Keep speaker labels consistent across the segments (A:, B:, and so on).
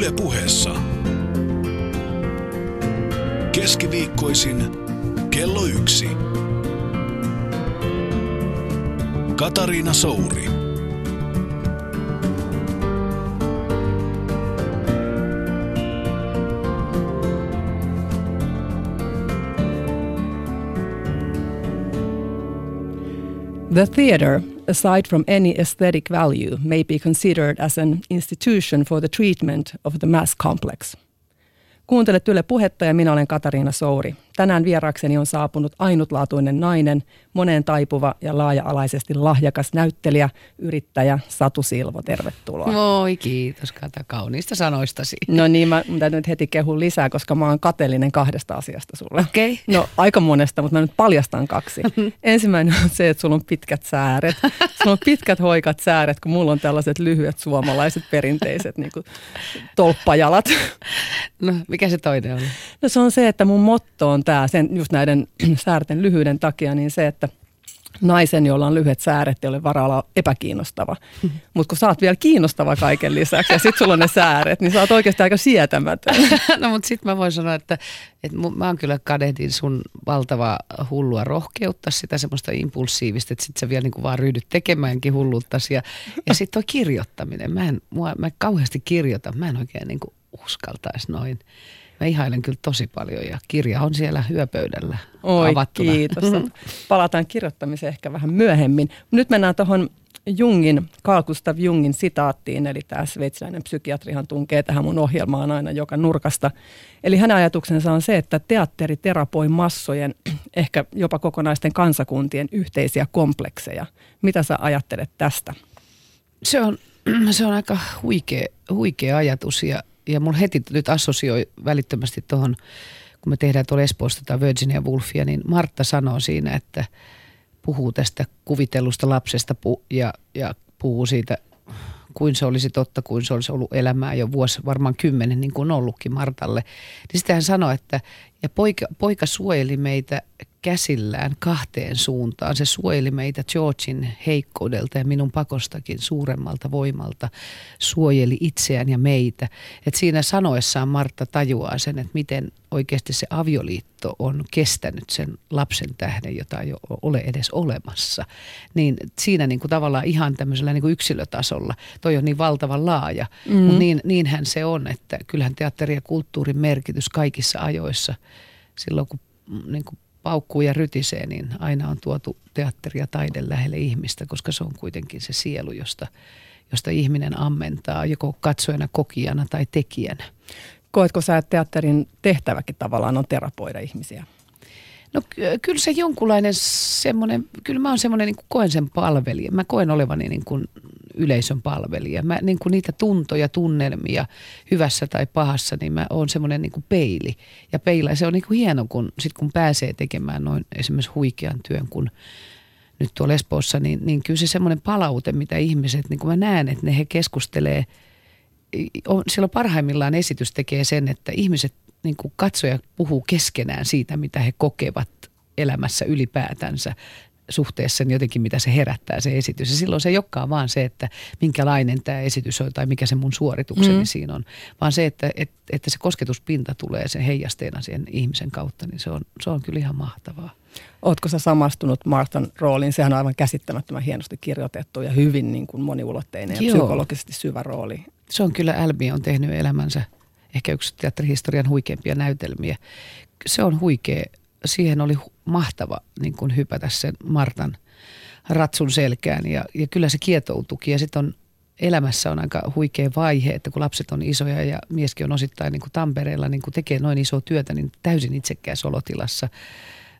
A: Yle puheessa. Keskiviikkoisin kello yksi. Katariina Souri.
B: The theatre, aside from any aesthetic value, may be considered as an institution for the treatment of the mass complex. Kuuntelet Yle Puhetta ja minä olen Katariina Souri. Tänään vierakseni on saapunut ainutlaatuinen nainen, moneen taipuva ja laaja-alaisesti lahjakas näyttelijä, yrittäjä Satu Silvo. Tervetuloa.
C: Moi, kiitos Kata kauniista sanoistasi.
B: No niin, mä täytyy nyt heti kehun lisää, koska mä oon kateellinen kahdesta asiasta sulle.
C: Okei. Okay.
B: No aika monesta, mutta mä nyt paljastan kaksi. Ensimmäinen on se, että sulla on pitkät sääret. Sulla on pitkät hoikat sääret, kun mulla on tällaiset lyhyet suomalaiset perinteiset niin kuin tolppajalat.
C: No mikä se toinen on?
B: No se on se, että mun motto on tämä, sen, just näiden säärten lyhyyden takia, niin se, että naisen, jolla on lyhyet sääret, ei ole varaa olla epäkiinnostava. Mutta kun sä oot vielä kiinnostava kaiken lisäksi ja sit sulla on ne sääret, niin sä oot oikeasti aika sietämätön.
C: no mutta sit mä voin sanoa, että, että mä oon kyllä kadehdin sun valtavaa hullua rohkeutta, sitä semmoista impulsiivista, että sit sä vielä niinku vaan ryhdyt tekemäänkin hulluuttasi. Ja, ja sitten tuo kirjoittaminen, mä en, mua, mä kauheasti kirjoitan, mä en oikein niinku uskaltaisi noin. Mä ihailen kyllä tosi paljon ja kirja on siellä hyöpöydällä
B: Oi,
C: avattuna.
B: kiitos. Palataan kirjoittamiseen ehkä vähän myöhemmin. Nyt mennään tuohon Jungin, Carl Gustav Jungin sitaattiin, eli tämä sveitsiläinen psykiatrihan tunkee tähän mun ohjelmaan aina joka nurkasta. Eli hänen ajatuksensa on se, että teatteri terapoi massojen, ehkä jopa kokonaisten kansakuntien yhteisiä komplekseja. Mitä sä ajattelet tästä?
C: Se on, se on aika huikea, huikea ajatus ja ja mulla heti nyt assosioi välittömästi tuohon, kun me tehdään tuolla Espoosta tai Virginia Woolfia, niin Martta sanoo siinä, että puhuu tästä kuvitellusta lapsesta pu- ja, ja puhuu siitä, kuin se olisi totta, kuin se olisi ollut elämää jo vuosi, varmaan kymmenen, niin kuin on ollutkin Martalle. Niin sitten hän sanoi, että ja poika, poika suojeli meitä käsillään kahteen suuntaan. Se suojeli meitä Georgin heikkoudelta ja minun pakostakin suuremmalta voimalta. Suojeli itseään ja meitä. Et siinä sanoessaan Martta tajuaa sen, että miten oikeasti se avioliitto on kestänyt sen lapsen tähden, jota ei ole edes olemassa. Niin siinä niin kuin tavallaan ihan tämmöisellä niin kuin yksilötasolla, toi on niin valtavan laaja, mm. mutta niin, niinhän se on, että kyllähän teatteri ja kulttuurin merkitys kaikissa ajoissa, silloin kun mm, niin kuin paukkuu ja rytisee, niin aina on tuotu teatteri ja taide lähelle ihmistä, koska se on kuitenkin se sielu, josta, josta ihminen ammentaa joko katsojana, kokijana tai tekijänä.
B: Koetko sä, että teatterin tehtäväkin tavallaan on terapoida ihmisiä?
C: No kyllä se jonkunlainen semmoinen, kyllä mä oon semmoinen niin koen sen palvelija. Mä koen olevani niin kuin yleisön palvelija. Mä niin kuin niitä tuntoja, tunnelmia hyvässä tai pahassa, niin mä oon semmoinen niin peili. Ja peila, se on niin kuin hieno, kun, sit kun pääsee tekemään noin esimerkiksi huikean työn, kun nyt tuolla Espoossa, niin, niin kyllä se semmoinen palaute, mitä ihmiset, niin kuin mä näen, että ne he keskustelee, on, silloin parhaimmillaan esitys tekee sen, että ihmiset, niin kuin katsoja puhuu keskenään siitä, mitä he kokevat elämässä ylipäätänsä suhteessa niin jotenkin, mitä se herättää se esitys. Ja silloin se ei olekaan vaan se, että minkälainen tämä esitys on tai mikä se mun suoritukseni mm. siinä on, vaan se, että, että, että se kosketuspinta tulee sen heijasteena sen ihmisen kautta, niin se on, se on kyllä ihan mahtavaa.
B: Oletko sä samastunut Martan rooliin? Sehän on aivan käsittämättömän hienosti kirjoitettu ja hyvin niin kuin moniulotteinen ja Joo. psykologisesti syvä rooli.
C: Se on kyllä, Albi on tehnyt elämänsä ehkä yksi teatterihistorian huikeimpia näytelmiä. Se on huikea siihen oli mahtava niin kuin hypätä sen Martan ratsun selkään. Ja, ja kyllä se kietoutukin ja sitten on elämässä on aika huikea vaihe, että kun lapset on isoja ja mieskin on osittain niin kuin Tampereella, niin kun tekee noin isoa työtä, niin täysin itsekkäässä olotilassa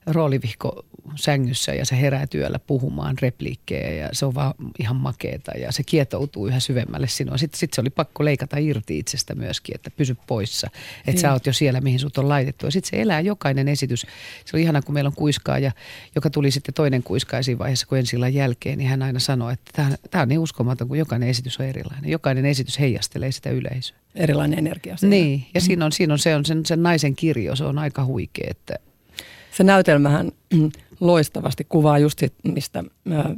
C: roolivihko sängyssä ja se herää työllä puhumaan repliikkejä ja se on vaan ihan makeeta ja se kietoutuu yhä syvemmälle sinua. Sitten sit se oli pakko leikata irti itsestä myöskin, että pysy poissa, että sä oot jo siellä, mihin sut on laitettu. Ja sitten se elää jokainen esitys. Se oli ihana, kun meillä on kuiskaaja, joka tuli sitten toinen kuiskaaja siinä vaiheessa, kun ensi jälkeen, niin hän aina sanoi, että tämä on niin uskomaton, kun jokainen esitys on erilainen. Jokainen esitys heijastelee sitä yleisöä.
B: Erilainen energia. Siinä.
C: Niin, ja siinä on, siinä on, se on sen, sen naisen kirjo, se on aika huikea, että
B: se näytelmähän loistavasti kuvaa just sit, mistä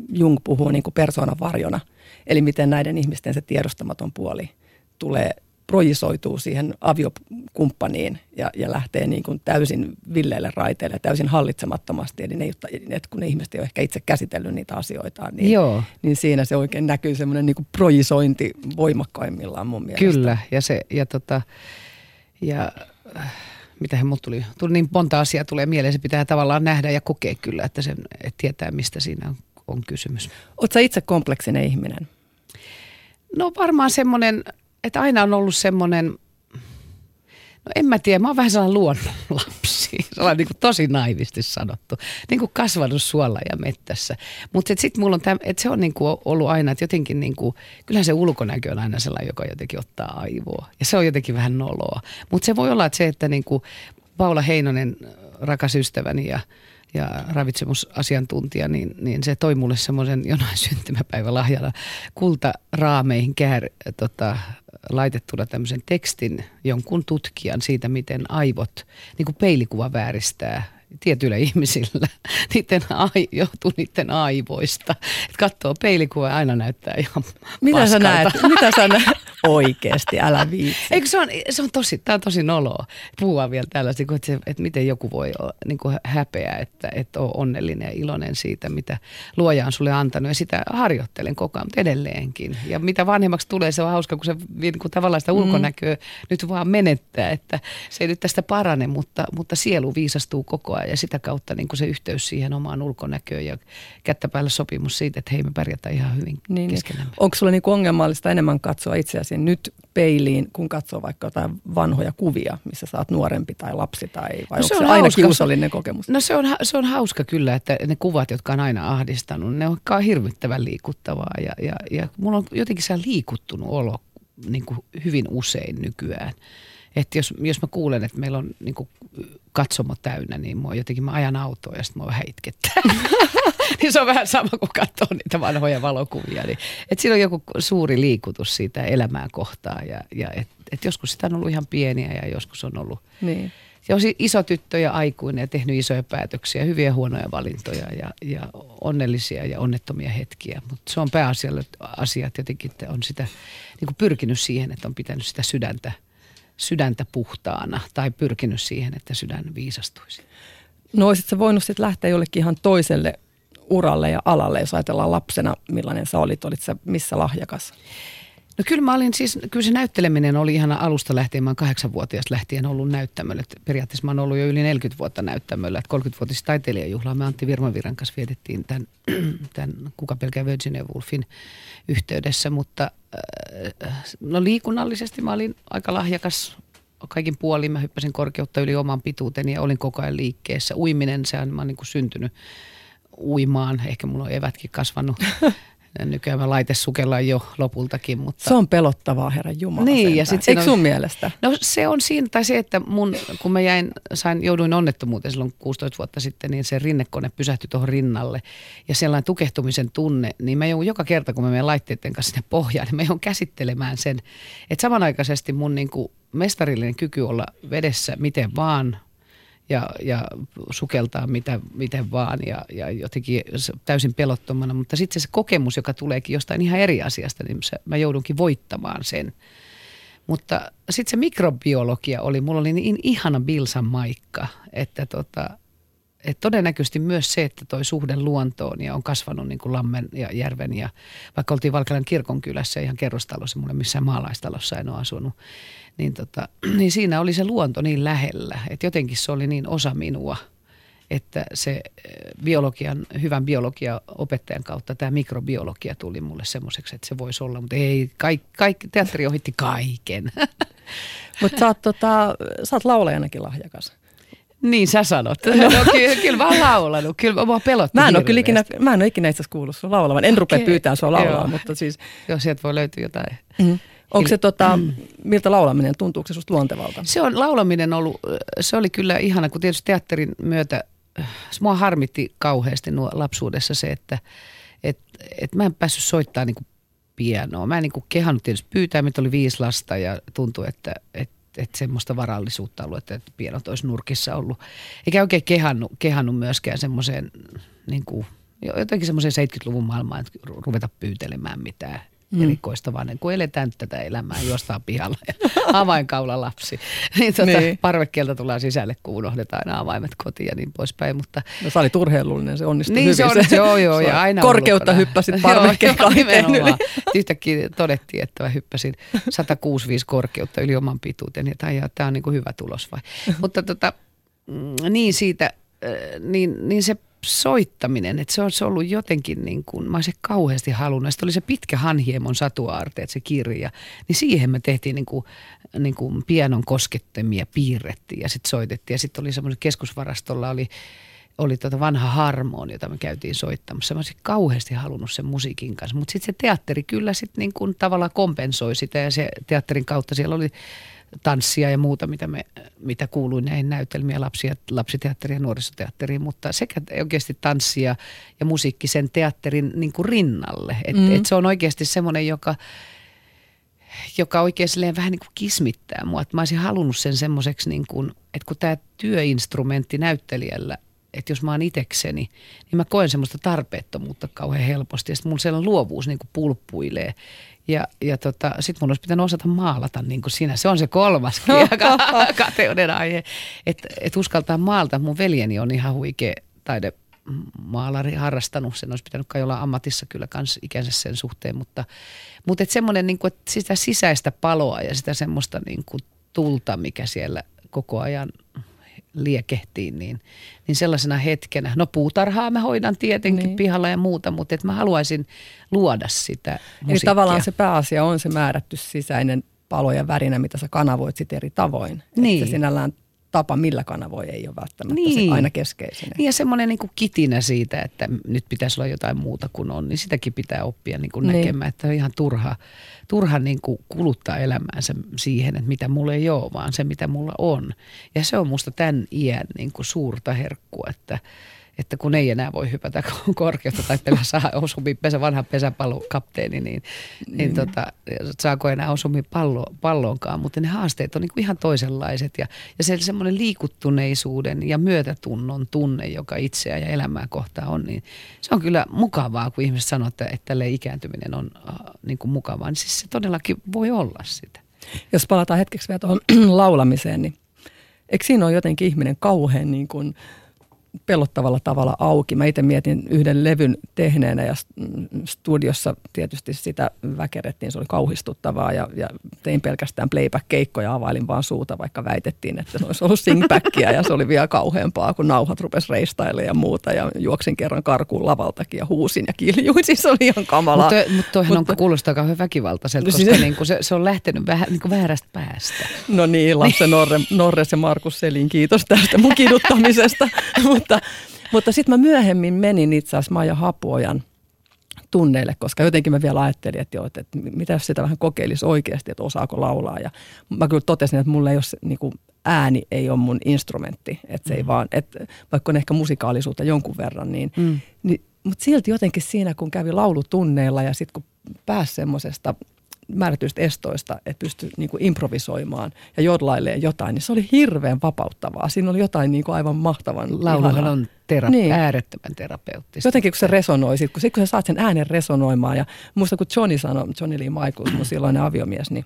B: Jung puhuu niin kuin persoonan varjona. Eli miten näiden ihmisten se tiedostamaton puoli tulee projisoituu siihen aviokumppaniin ja, ja lähtee niin kuin täysin villeille raiteille, täysin hallitsemattomasti. Eli ne, että kun ne ihmiset ei ole ehkä itse käsitellyt niitä asioita, niin,
C: Joo.
B: niin siinä se oikein näkyy semmoinen niin projisointi voimakkaimmillaan mun mielestä.
C: Kyllä, ja, se, ja, tota, ja äh, mitähän mut tuli, tuli niin monta asiaa tulee mieleen, se pitää tavallaan nähdä ja kokea kyllä, että, sen, että tietää mistä siinä on, on kysymys.
B: Oletko itse kompleksinen ihminen?
C: No varmaan semmoinen, että aina on ollut semmoinen, no en mä tiedä, mä oon vähän sellainen luonnonlapsi, sellainen niin kuin tosi naivisti sanottu, niin kuin kasvanut suolla ja mettässä. Mutta sitten mulla on täm, että se on niin kuin ollut aina, että jotenkin niin kuin, kyllähän se ulkonäkö on aina sellainen, joka jotenkin ottaa aivoa. Ja se on jotenkin vähän noloa. Mutta se voi olla, että se, että niin kuin Paula Heinonen, rakas ystäväni ja ja ravitsemusasiantuntija, niin, niin se toi mulle semmoisen jonain syntymäpäivälahjana kultaraameihin kär, tota, laitettuna tämmöisen tekstin jonkun tutkijan siitä, miten aivot, niin kuin peilikuva vääristää tietyillä ihmisillä, niiden ai, johtuu niiden aivoista. Et katsoo peilikuvaa ja aina näyttää ihan
B: Mitä
C: paskalta.
B: sä näet? Mitä sä näet? Oikeesti, älä viitsi.
C: Eikö se on, se on tosi, tämä on tosi noloa puhua vielä tällaista, että, se, että miten joku voi olla, niin kuin häpeä, että, että on onnellinen ja iloinen siitä, mitä luoja on sulle antanut. Ja sitä harjoittelen koko ajan, mutta edelleenkin. Ja mitä vanhemmaksi tulee, se on hauska, kun se niin kuin tavallaan sitä ulkonäköä mm. nyt vaan menettää, että se ei nyt tästä parane, mutta, mutta sielu viisastuu koko ajan ja sitä kautta niin kuin se yhteys siihen omaan ulkonäköön ja kättä päällä sopimus siitä, että hei me pärjätään ihan hyvin
B: Niin,
C: keskenämme.
B: Onko sulla niinku ongelmallista enemmän katsoa itseäsi nyt peiliin, kun katsoo vaikka jotain vanhoja kuvia, missä sä oot nuorempi tai lapsi, tai vai
C: No
B: onko
C: se
B: se,
C: on
B: aina
C: hauska.
B: kiusallinen kokemus?
C: No se on, se on hauska kyllä, että ne kuvat, jotka on aina ahdistanut, ne on hirvittävän liikuttavaa ja, ja, ja mulla on jotenkin se liikuttunut olo niin kuin hyvin usein nykyään. Että jos, jos mä kuulen, että meillä on niin kuin katsomo täynnä, niin mua jotenkin mä ajan autoa ja sitten mua vähän itkettää. niin se on vähän sama kuin katsoo niitä vanhoja valokuvia. Niin, et siinä on joku suuri liikutus siitä elämää kohtaan ja, ja et, et joskus sitä on ollut ihan pieniä ja joskus on ollut
B: Niin.
C: ja on iso tyttö ja aikuinen ja tehnyt isoja päätöksiä, hyviä ja huonoja valintoja ja, ja onnellisia ja onnettomia hetkiä. Mutta se on pääasialla asiat jotenkin, että on sitä niin kuin pyrkinyt siihen, että on pitänyt sitä sydäntä, sydäntä puhtaana tai pyrkinyt siihen, että sydän viisastuisi.
B: No olisit sä voinut sitten lähteä jollekin ihan toiselle uralle ja alalle, jos ajatellaan lapsena, millainen sä olit, olit sä missä lahjakas?
C: No kyllä mä olin siis, kyllä se näytteleminen oli ihan alusta lähtien, mä oon kahdeksanvuotiaasta lähtien ollut näyttämöllä. Periaatteessa mä oon ollut jo yli 40 vuotta näyttämöllä, että 30-vuotis taiteilijajuhlaa me Antti Virmaviran kanssa vietettiin tämän, tämän Kuka pelkää Virginia Woolfin yhteydessä, mutta äh, no liikunnallisesti mä olin aika lahjakas kaikin puolin. Mä hyppäsin korkeutta yli oman pituuteni ja olin koko ajan liikkeessä. Uiminen, sehän mä oon niin syntynyt uimaan. Ehkä mulla on evätkin kasvanut. Nykyään mä laitesukellaan jo lopultakin, mutta...
B: Se on pelottavaa, herra Jumala.
C: Niin, ja
B: sentään.
C: sit siinä
B: Eikö
C: on-
B: sun mielestä?
C: No se on siinä, tai se, että mun, kun mä jäin, sain, jouduin onnettomuuteen silloin 16 vuotta sitten, niin se rinnekone pysähtyi tuohon rinnalle. Ja sellainen tukehtumisen tunne, niin mä joudun joka kerta, kun mä menen laitteiden kanssa sinne pohjaan, niin mä joudun käsittelemään sen. Että samanaikaisesti mun niin kuin mestarillinen kyky olla vedessä miten vaan, ja, ja sukeltaa mitä, miten vaan ja, ja jotenkin täysin pelottomana. Mutta sitten se kokemus, joka tuleekin jostain ihan eri asiasta, niin se, mä joudunkin voittamaan sen. Mutta sitten se mikrobiologia oli, mulla oli niin ihana Bilsan maikka, että tota, et todennäköisesti myös se, että toi suhde luontoon ja on kasvanut niin kuin Lammen ja Järven ja vaikka oltiin Valkealan kirkonkylässä ihan kerrostalossa, mulla missään maalaistalossa en ole asunut, niin, tota, niin siinä oli se luonto niin lähellä, että jotenkin se oli niin osa minua, että se eh, biologian, hyvän biologian opettajan kautta tämä mikrobiologia tuli mulle semmoiseksi, että se voisi olla, mutta ei, kaikki, kaikki, teatteri ohitti kaiken.
B: Mutta sä, oot, tota, sä oot laulajanakin lahjakas.
C: Niin sä sanot. No, kyllä, kyllä mä oon laulanut, kyllä mua pelotti
B: Mä en, ole kyllä ikinä, mä en ole ikinä itse asiassa kuullut sun laulavan. En rupea
C: Okei,
B: pyytämään sua laulaa,
C: joo.
B: mutta siis
C: Joo, sieltä voi löytyä jotain.
B: mm. onko se tota, miltä laulaminen, tuntuuko se susta luontevalta?
C: Se on laulaminen ollut, se oli kyllä ihana, kun tietysti teatterin myötä, se mua harmitti kauheasti nuo lapsuudessa se, että et, et mä en päässyt soittamaan niin pianoa. Mä en niin kehannut tietysti pyytää, mitä oli viisi lasta ja tuntui, että et, et semmoista varallisuutta ollut, että että pianot olisi nurkissa ollut. Eikä oikein kehannut, kehannut myöskään semmoiseen niin kuin, jotenkin semmoiseen 70-luvun maailmaan, että ru- ruveta pyytelemään mitään mm. erikoista, vaan kun eletään tätä elämää, jostain pihalla ja avainkaula lapsi. Niin, tuota, niin. parvekkeelta tullaan sisälle, kun unohdetaan aina avaimet kotiin ja niin poispäin. Mutta...
B: No se oli turheilullinen, se onnistui
C: niin,
B: hyvin.
C: Se on, se, joo, joo, ja aina
B: Korkeutta hyppäsit parvekkeen kahteen yli.
C: Yhtäkkiä todettiin, että mä hyppäsin 165 korkeutta yli oman pituuteen, ja tämä on niin kuin hyvä tulos vai. Mutta tota, mm, niin siitä, niin, niin se soittaminen, että se on ollut jotenkin niin kuin, mä olisin kauheasti halunnut. Sitten oli se pitkä Hanhiemon satuaarteet, se kirja, niin siihen me tehtiin niin kuin, niin kuin pianon koskettamia, piirrettiin ja sitten soitettiin. Ja sitten oli semmoinen keskusvarastolla oli, oli tota vanha harmoni, jota me käytiin soittamassa. Mä olisin kauheasti halunnut sen musiikin kanssa, mutta sitten se teatteri kyllä sitten niin kuin tavallaan kompensoi sitä ja se teatterin kautta siellä oli tanssia ja muuta, mitä, me, mitä kuului näihin näytelmiä, lapsia, lapsiteatteriin ja nuorisoteatteriin, mutta sekä oikeasti tanssia ja musiikki sen teatterin niin kuin rinnalle. Et, mm. et se on oikeasti semmoinen, joka, joka oikein vähän niin kuin kismittää mua. Et mä olisin halunnut sen semmoiseksi, niin kuin, että kun tämä työinstrumentti näyttelijällä että jos mä oon itekseni, niin mä koen semmoista tarpeettomuutta kauhean helposti. Ja sitten mun sellainen luovuus niin kuin pulppuilee. Ja, ja tota, sitten mun olisi pitänyt osata maalata niin kuin sinä. Se on se kolmas kateuden aihe. Että et uskaltaa maalta. Mun veljeni on ihan huikea taide maalari harrastanut. Sen olisi pitänyt kai olla ammatissa kyllä kans ikänsä sen suhteen. Mutta, mutta et semmoinen, niin kuin, sitä sisäistä paloa ja sitä semmoista niin kuin tulta, mikä siellä koko ajan liekehtiin, niin, niin sellaisena hetkenä, no puutarhaa mä hoidan tietenkin niin. pihalla ja muuta, mutta että mä haluaisin luoda sitä musiikkia.
B: Eli tavallaan se pääasia on se määrätty sisäinen palo ja värinä, mitä sä kanavoit sitten eri tavoin. Niin. Että sinällään tapa, millä kanavoi, ei ole välttämättä niin. se aina keskeisin.
C: Niin ja semmoinen niin kuin kitinä siitä, että nyt pitäisi olla jotain muuta kuin on, niin sitäkin pitää oppia niin kuin niin. näkemään, että on ihan turha, turha niin kuin kuluttaa elämäänsä siihen, että mitä mulla ei ole, vaan se mitä mulla on. Ja se on musta tämän iän niin kuin suurta herkkua, että – että kun ei enää voi hypätä korkeutta tai pelaa saa osumi, pesä, vanha pesäpallokapteeni, niin, niin, niin tota, saako enää osumi pallo, palloonkaan. Mutta ne haasteet on niin ihan toisenlaiset ja, ja se semmoinen liikuttuneisuuden ja myötätunnon tunne, joka itseä ja elämää kohtaa on, niin se on kyllä mukavaa, kun ihmiset sanoo, että, että tälle ikääntyminen on äh, niin kuin mukavaa. Niin siis se todellakin voi olla sitä.
B: Jos palataan hetkeksi vielä tuohon laulamiseen, niin eikö siinä ole jotenkin ihminen kauhean niin kuin – pelottavalla tavalla auki. Mä itse mietin yhden levyn tehneenä ja studiossa tietysti sitä väkerettiin, se oli kauhistuttavaa ja, ja tein pelkästään playback-keikkoja, availin vaan suuta, vaikka väitettiin, että se olisi ollut singbackia ja se oli vielä kauheampaa, kun nauhat rupesi reistaille ja muuta ja juoksin kerran karkuun lavaltakin ja huusin ja kiljuin, siis se oli ihan kamalaa.
C: Mutta, mutta toihan mutta, on kuulostaa kauhean väkivaltaiselta, no, koska niin kuin se, se on lähtenyt vähän niin kuin väärästä päästä.
B: No niin, Lasse Norre, Norres ja Markus Selin, kiitos tästä mun kiduttamisesta. mutta mutta sitten mä myöhemmin menin itse asiassa Maija Hapuojan tunneille, koska jotenkin mä vielä ajattelin, että, joo, että mitä jos sitä vähän kokeilisi oikeasti, että osaako laulaa. Ja mä kyllä totesin, että mulla ei ole niin kuin, ääni ei ole mun instrumentti, että se mm. ei vaan, että vaikka on ehkä musikaalisuutta jonkun verran, niin, mm. niin mutta silti jotenkin siinä, kun kävi laulutunneilla ja sitten kun pääsi semmoisesta määrätyistä estoista, että pystyi niin kuin improvisoimaan ja jodlailemaan jotain, niin se oli hirveän vapauttavaa. Siinä oli jotain niin kuin aivan mahtavan
C: Lauluhan on tera- niin. äärettömän terapeuttista.
B: Jotenkin kun se resonoi, sit, kun, sit, kun sä saat sen äänen resonoimaan ja muista kun Johnny sanoi, Johnny Lee Michaels, mun silloinen aviomies, niin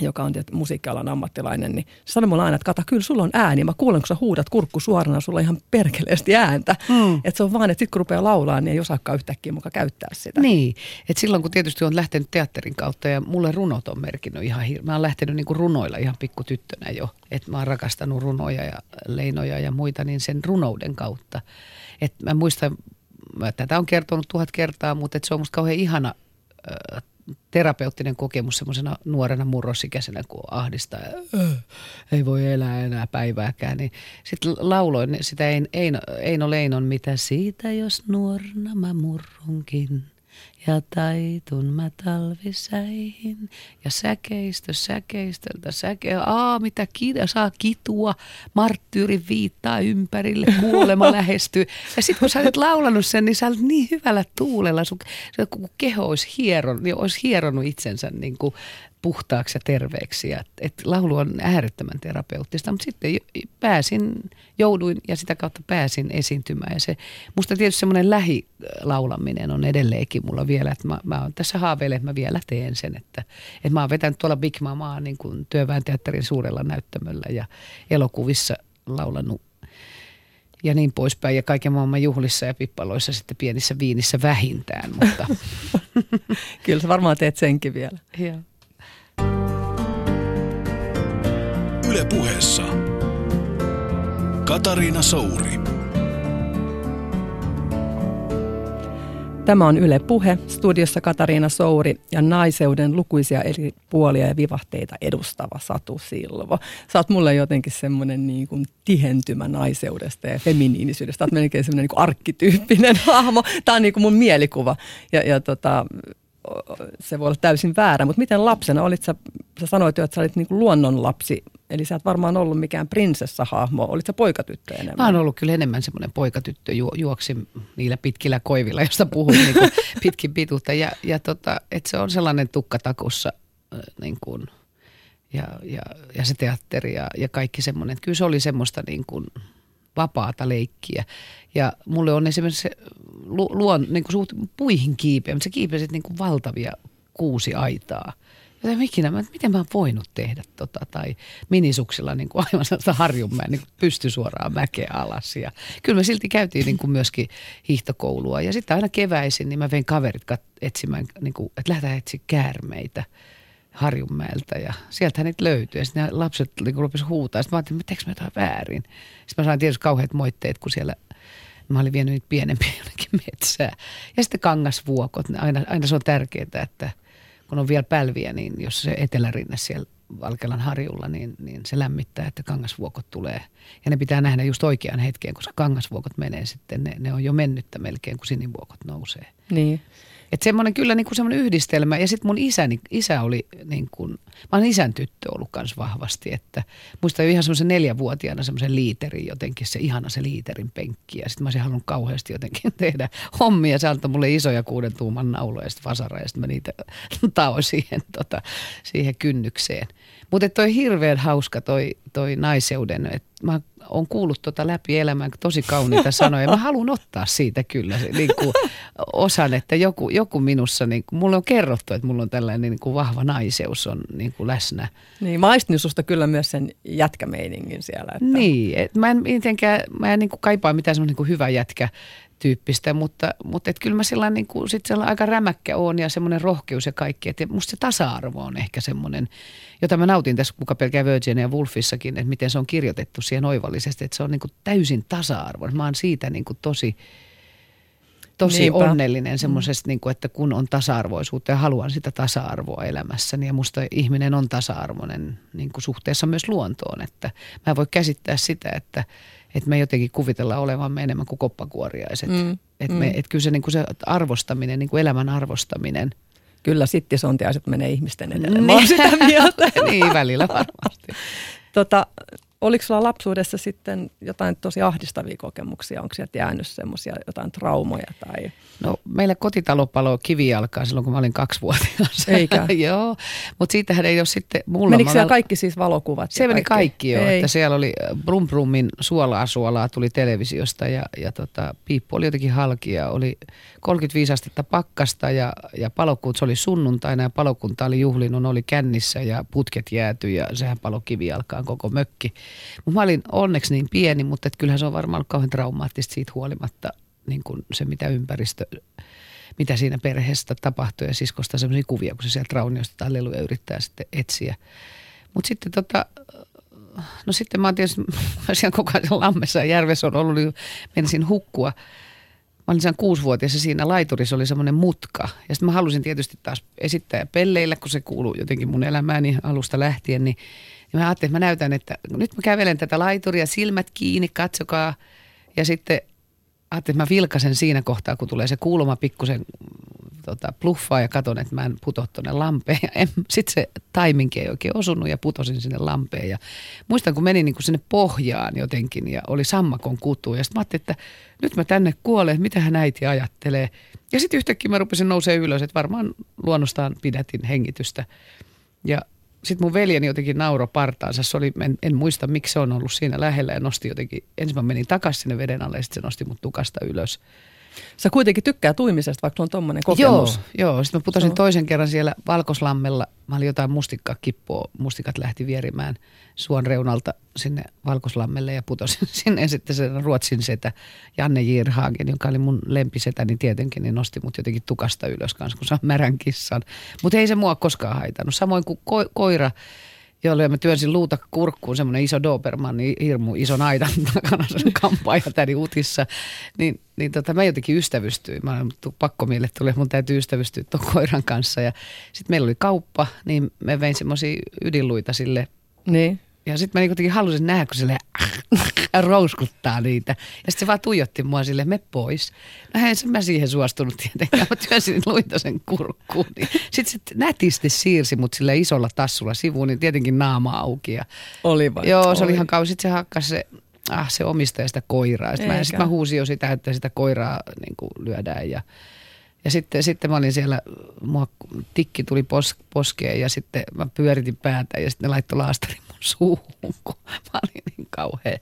B: joka on tietysti musiikkialan ammattilainen, niin se sanoi mulle aina, että kata, kyllä sulla on ääni. Mä kuulen, kun sä huudat kurkku suorana, sulla on ihan perkeleesti ääntä. Mm. Että se on vaan, että sit kun rupeaa laulaa, niin ei osaakaan yhtäkkiä mukaan käyttää sitä.
C: Niin, että silloin kun tietysti on lähtenyt teatterin kautta ja mulle runot on merkinnyt ihan hirveän. Mä oon lähtenyt niin kuin runoilla ihan pikkutyttönä jo. Että mä oon rakastanut runoja ja leinoja ja muita, niin sen runouden kautta. Että mä muistan, mä tätä on kertonut tuhat kertaa, mutta se on musta kauhean ihana terapeuttinen kokemus semmoisena nuorena murrosikäisenä, kun ahdistaa äh, ei voi elää enää päivääkään. Niin sitten lauloin sitä Eino, Eino Leinon, mitä siitä, jos nuorna mä murrunkin ja taitun mä talvisäihin. Ja säkeistö säkeistöltä säke. Aa, mitä kiitä, saa kitua. Marttyyri viittaa ympärille, kuolema lähestyy. Ja sitten kun sä olet laulanut sen, niin sä olet niin hyvällä tuulella. Sun, kun keho olisi hieron, niin olisi hieronut itsensä niin kuin puhtaaksi ja terveeksi. Ja, et laulu on äärettömän terapeuttista, mutta sitten pääsin, jouduin ja sitä kautta pääsin esiintymään. Ja se, musta tietysti semmoinen lähilaulaminen on edelleenkin mulla vielä, että mä, mä oon tässä haaveilen, että mä vielä teen sen. Että, että mä oon vetänyt tuolla Big Mamaa niin kuin työväenteatterin suurella näyttämöllä ja elokuvissa laulanut ja niin poispäin. Ja kaiken maailman juhlissa ja pippaloissa sitten pienissä viinissä vähintään. Mutta.
B: Kyllä sä varmaan teet senkin vielä.
C: Joo.
A: Yle puheessa Katariina Souri.
B: Tämä on Yle Puhe, studiossa Katariina Souri ja naiseuden lukuisia eri puolia ja vivahteita edustava Satu Silvo. Sä oot mulle jotenkin semmoinen niin kuin tihentymä naiseudesta ja feminiinisyydestä. Sä oot melkein semmoinen niin arkkityyppinen hahmo. Tämä on niin kuin mun mielikuva. Ja, ja tota, se voi olla täysin väärä, mutta miten lapsena? Olit sä, sä sanoit jo, että sä olit niin luonnonlapsi, eli sä et varmaan ollut mikään prinsessahahmo, olit sä poikatyttö enemmän?
C: Mä oon ollut kyllä enemmän semmoinen poikatyttö, ju, juoksin niillä pitkillä koivilla, josta puhuin niin pitkin pituutta. Ja, ja tota, että se on sellainen tukkatakussa niin kuin, ja, ja, ja se teatteri ja, ja kaikki semmoinen, kyllä se oli semmoista niin kuin, vapaata leikkiä. Ja mulle on esimerkiksi lu, luon, niin kuin suht, puihin kiipeä, mutta se kiipesit niin kuin valtavia kuusi aitaa. Ja ikinä, mä, miten mä oon voinut tehdä tota, tai minisuksilla niin kuin aivan sellaista harjunmäen, niin pysty suoraan mäkeä alas. Ja kyllä me silti käytiin niin kuin myöskin hiihtokoulua ja sitten aina keväisin, niin mä vein kaverit kat, etsimään, niin kuin, että lähdetään etsiä käärmeitä. Harjunmäeltä ja sieltä niitä löytyi. Ja sitten lapset niin rupesivat huutaa. Sitten mä ajattelin, että mä jotain väärin. Sitten mä sain tietysti kauheat moitteet, kun siellä mä olin vienyt niitä pienempiä jonnekin. Ja sitten kangasvuokot, aina, aina se on tärkeää, että kun on vielä pälviä, niin jos se etelärinne siellä Valkelan harjulla, niin, niin se lämmittää, että kangasvuokot tulee. Ja ne pitää nähdä just oikean hetkeen, koska kangasvuokot menee sitten, ne, ne on jo mennyttä melkein, kun sinivuokot nousee.
B: Niin.
C: Että semmoinen kyllä niin kuin semmoinen yhdistelmä. Ja sitten mun isäni, isä oli niin kuin, mä olen isän tyttö ollut kanssa vahvasti. Että muistan jo ihan semmoisen neljävuotiaana semmoisen liiterin jotenkin, se ihana se liiterin penkki. Ja sitten mä olisin halunnut kauheasti jotenkin tehdä hommia. Se antoi mulle isoja kuuden tuuman nauloja ja sitten vasara ja sitten mä niitä taoin siihen, tota, siihen kynnykseen. Mutta toi hirveän hauska toi, toi naiseuden, että mä oon kuullut tota läpi elämän tosi kauniita sanoja. Mä haluan ottaa siitä kyllä niin kuin osan, että joku, joku minussa, niin kuin, mulle on kerrottu, että mulla on tällainen niin kuin vahva naiseus on niin kuin läsnä.
B: Niin, maistin susta kyllä myös sen jätkämeiningin siellä. Että...
C: Niin, et mä en mitenkään, mä en niin kuin kaipaa mitään semmoinen niin hyvä jätkä tyyppistä, mutta, mutta et kyllä mä sellainen, niin kuin, sit sellainen aika rämäkkä on ja semmoinen rohkeus ja kaikki. Että musta se tasa-arvo on ehkä semmoinen, jota mä nautin tässä kuka pelkää Virginia ja Wolfissakin, että miten se on kirjoitettu siihen oivallisesti, että se on niin kuin täysin tasa-arvo. Mä oon siitä niin kuin tosi, tosi Niinpä. onnellinen semmoisesta, niin kuin, että kun on tasa-arvoisuutta ja haluan sitä tasa-arvoa elämässäni ja musta ihminen on tasa-arvoinen niin kuin suhteessa myös luontoon, että mä en voi käsittää sitä, että että me jotenkin kuvitellaan olevamme enemmän kuin koppakuoriaiset. Mm, että mm. et kyllä se, niin kuin se arvostaminen, niin kuin elämän arvostaminen.
B: Kyllä sittisontiaiset menee ihmisten edelle. Niin. Mä sitä mieltä.
C: niin, välillä varmasti.
B: tota, oliko sulla lapsuudessa sitten jotain tosi ahdistavia kokemuksia? Onko sieltä jäänyt semmoisia jotain traumoja? Tai...
C: No meillä kotitalo palo kivijalkaa silloin, kun mä olin kaksivuotias.
B: Eikä?
C: joo, mutta siitähän ei ole sitten mulla.
B: Menikö siellä kaikki siis valokuvat?
C: Se meni kaikki jo, ei. että siellä oli äh, Brum Brumin suolaa suolaa tuli televisiosta ja, ja tota, piippu oli jotenkin halkia. Oli 35 astetta pakkasta ja, ja palokuut, se oli sunnuntaina ja palokunta oli juhlinut, oli kännissä ja putket jääty ja sehän palo kivijalkaan koko mökki. Mutta mä olin onneksi niin pieni, mutta et kyllähän se on varmaan ollut kauhean traumaattista siitä huolimatta niin kuin se, mitä ympäristö, mitä siinä perheestä tapahtui ja siskosta sellaisia kuvia, kun se sieltä rauniosta tai leluja yrittää sitten etsiä. Mutta sitten tota, no sitten mä oon tietysti, mä siellä koko ajan lammessa ja järvessä on ollut, niin menisin hukkua. Mä olin sen kuusivuotias ja siinä laiturissa oli semmoinen mutka. Ja sitten mä halusin tietysti taas esittää pelleillä, kun se kuuluu jotenkin mun elämääni alusta lähtien, niin ja mä ajattelin, että mä näytän, että nyt mä kävelen tätä laituria, silmät kiinni, katsokaa. Ja sitten ajattelin, että mä vilkasen siinä kohtaa, kun tulee se kuuluma pikkusen tota, pluffaa ja katon, että mä en puto tuonne lampeen. Sitten se taiminki ei oikein osunut ja putosin sinne lampeen. Ja muistan, kun menin niin kuin sinne pohjaan jotenkin ja oli sammakon kutu. Ja sitten mä ajattelin, että nyt mä tänne kuolen, mitä hän äiti ajattelee. Ja sitten yhtäkkiä mä rupesin nousee ylös, että varmaan luonnostaan pidätin hengitystä. Ja sitten mun veljeni jotenkin nauro partaansa. Se oli, en, en, muista miksi se on ollut siinä lähellä ja nosti jotenkin. Ensin mä menin takaisin sinne veden alle ja sitten se nosti mut tukasta ylös.
B: Sä kuitenkin tykkää tuimisesta, vaikka on tommonen kokemus.
C: Joo, joo. Sitten mä putosin so. toisen kerran siellä Valkoslammella. Mä olin jotain mustikkaa kippoa. Mustikat lähti vierimään suon reunalta sinne Valkoslammelle ja putosin sinne. Ja sitten se Ruotsin setä Janne Jirhagen, joka oli mun lempisetä, niin tietenkin niin nosti mut jotenkin tukasta ylös kanssa, kun saa märän kissan. Mutta ei se mua koskaan haitannut. Samoin kuin ko- koira jolle mä työnsin luuta kurkkuun, semmoinen iso Doberman, niin hirmu iso aidan takana kampaaja täni utissa. Niin, niin tota, mä jotenkin ystävystyin. Mä pakko miele tuli, mun täytyy ystävystyä tuon koiran kanssa. Ja sitten meillä oli kauppa, niin mä vein semmoisia ydinluita sille.
B: Niin.
C: Ja sitten mä niin kuitenkin halusin nähdä, kun se rouskuttaa niitä. Ja sitten se vaan tuijotti mua sille, me pois. No en mä siihen suostunut tietenkään. Mä työnsin luita sen kurkkuun. Niin. Sitten se nätisti siirsi mut sille isolla tassulla sivuun, niin tietenkin naama auki. Ja
B: oli vai?
C: Joo, se oli ihan kauan. Sitten se hakkasi se ah, se omistaja sitä koiraa. Sitten mä, sit mä huusin jo sitä, että sitä koiraa niin kuin lyödään ja ja sitten, sitten mä olin siellä, mua tikki tuli pos, poskeen ja sitten mä pyöritin päätä ja sitten ne laittoi laastarin suuhun, kun mä olin niin kauhean.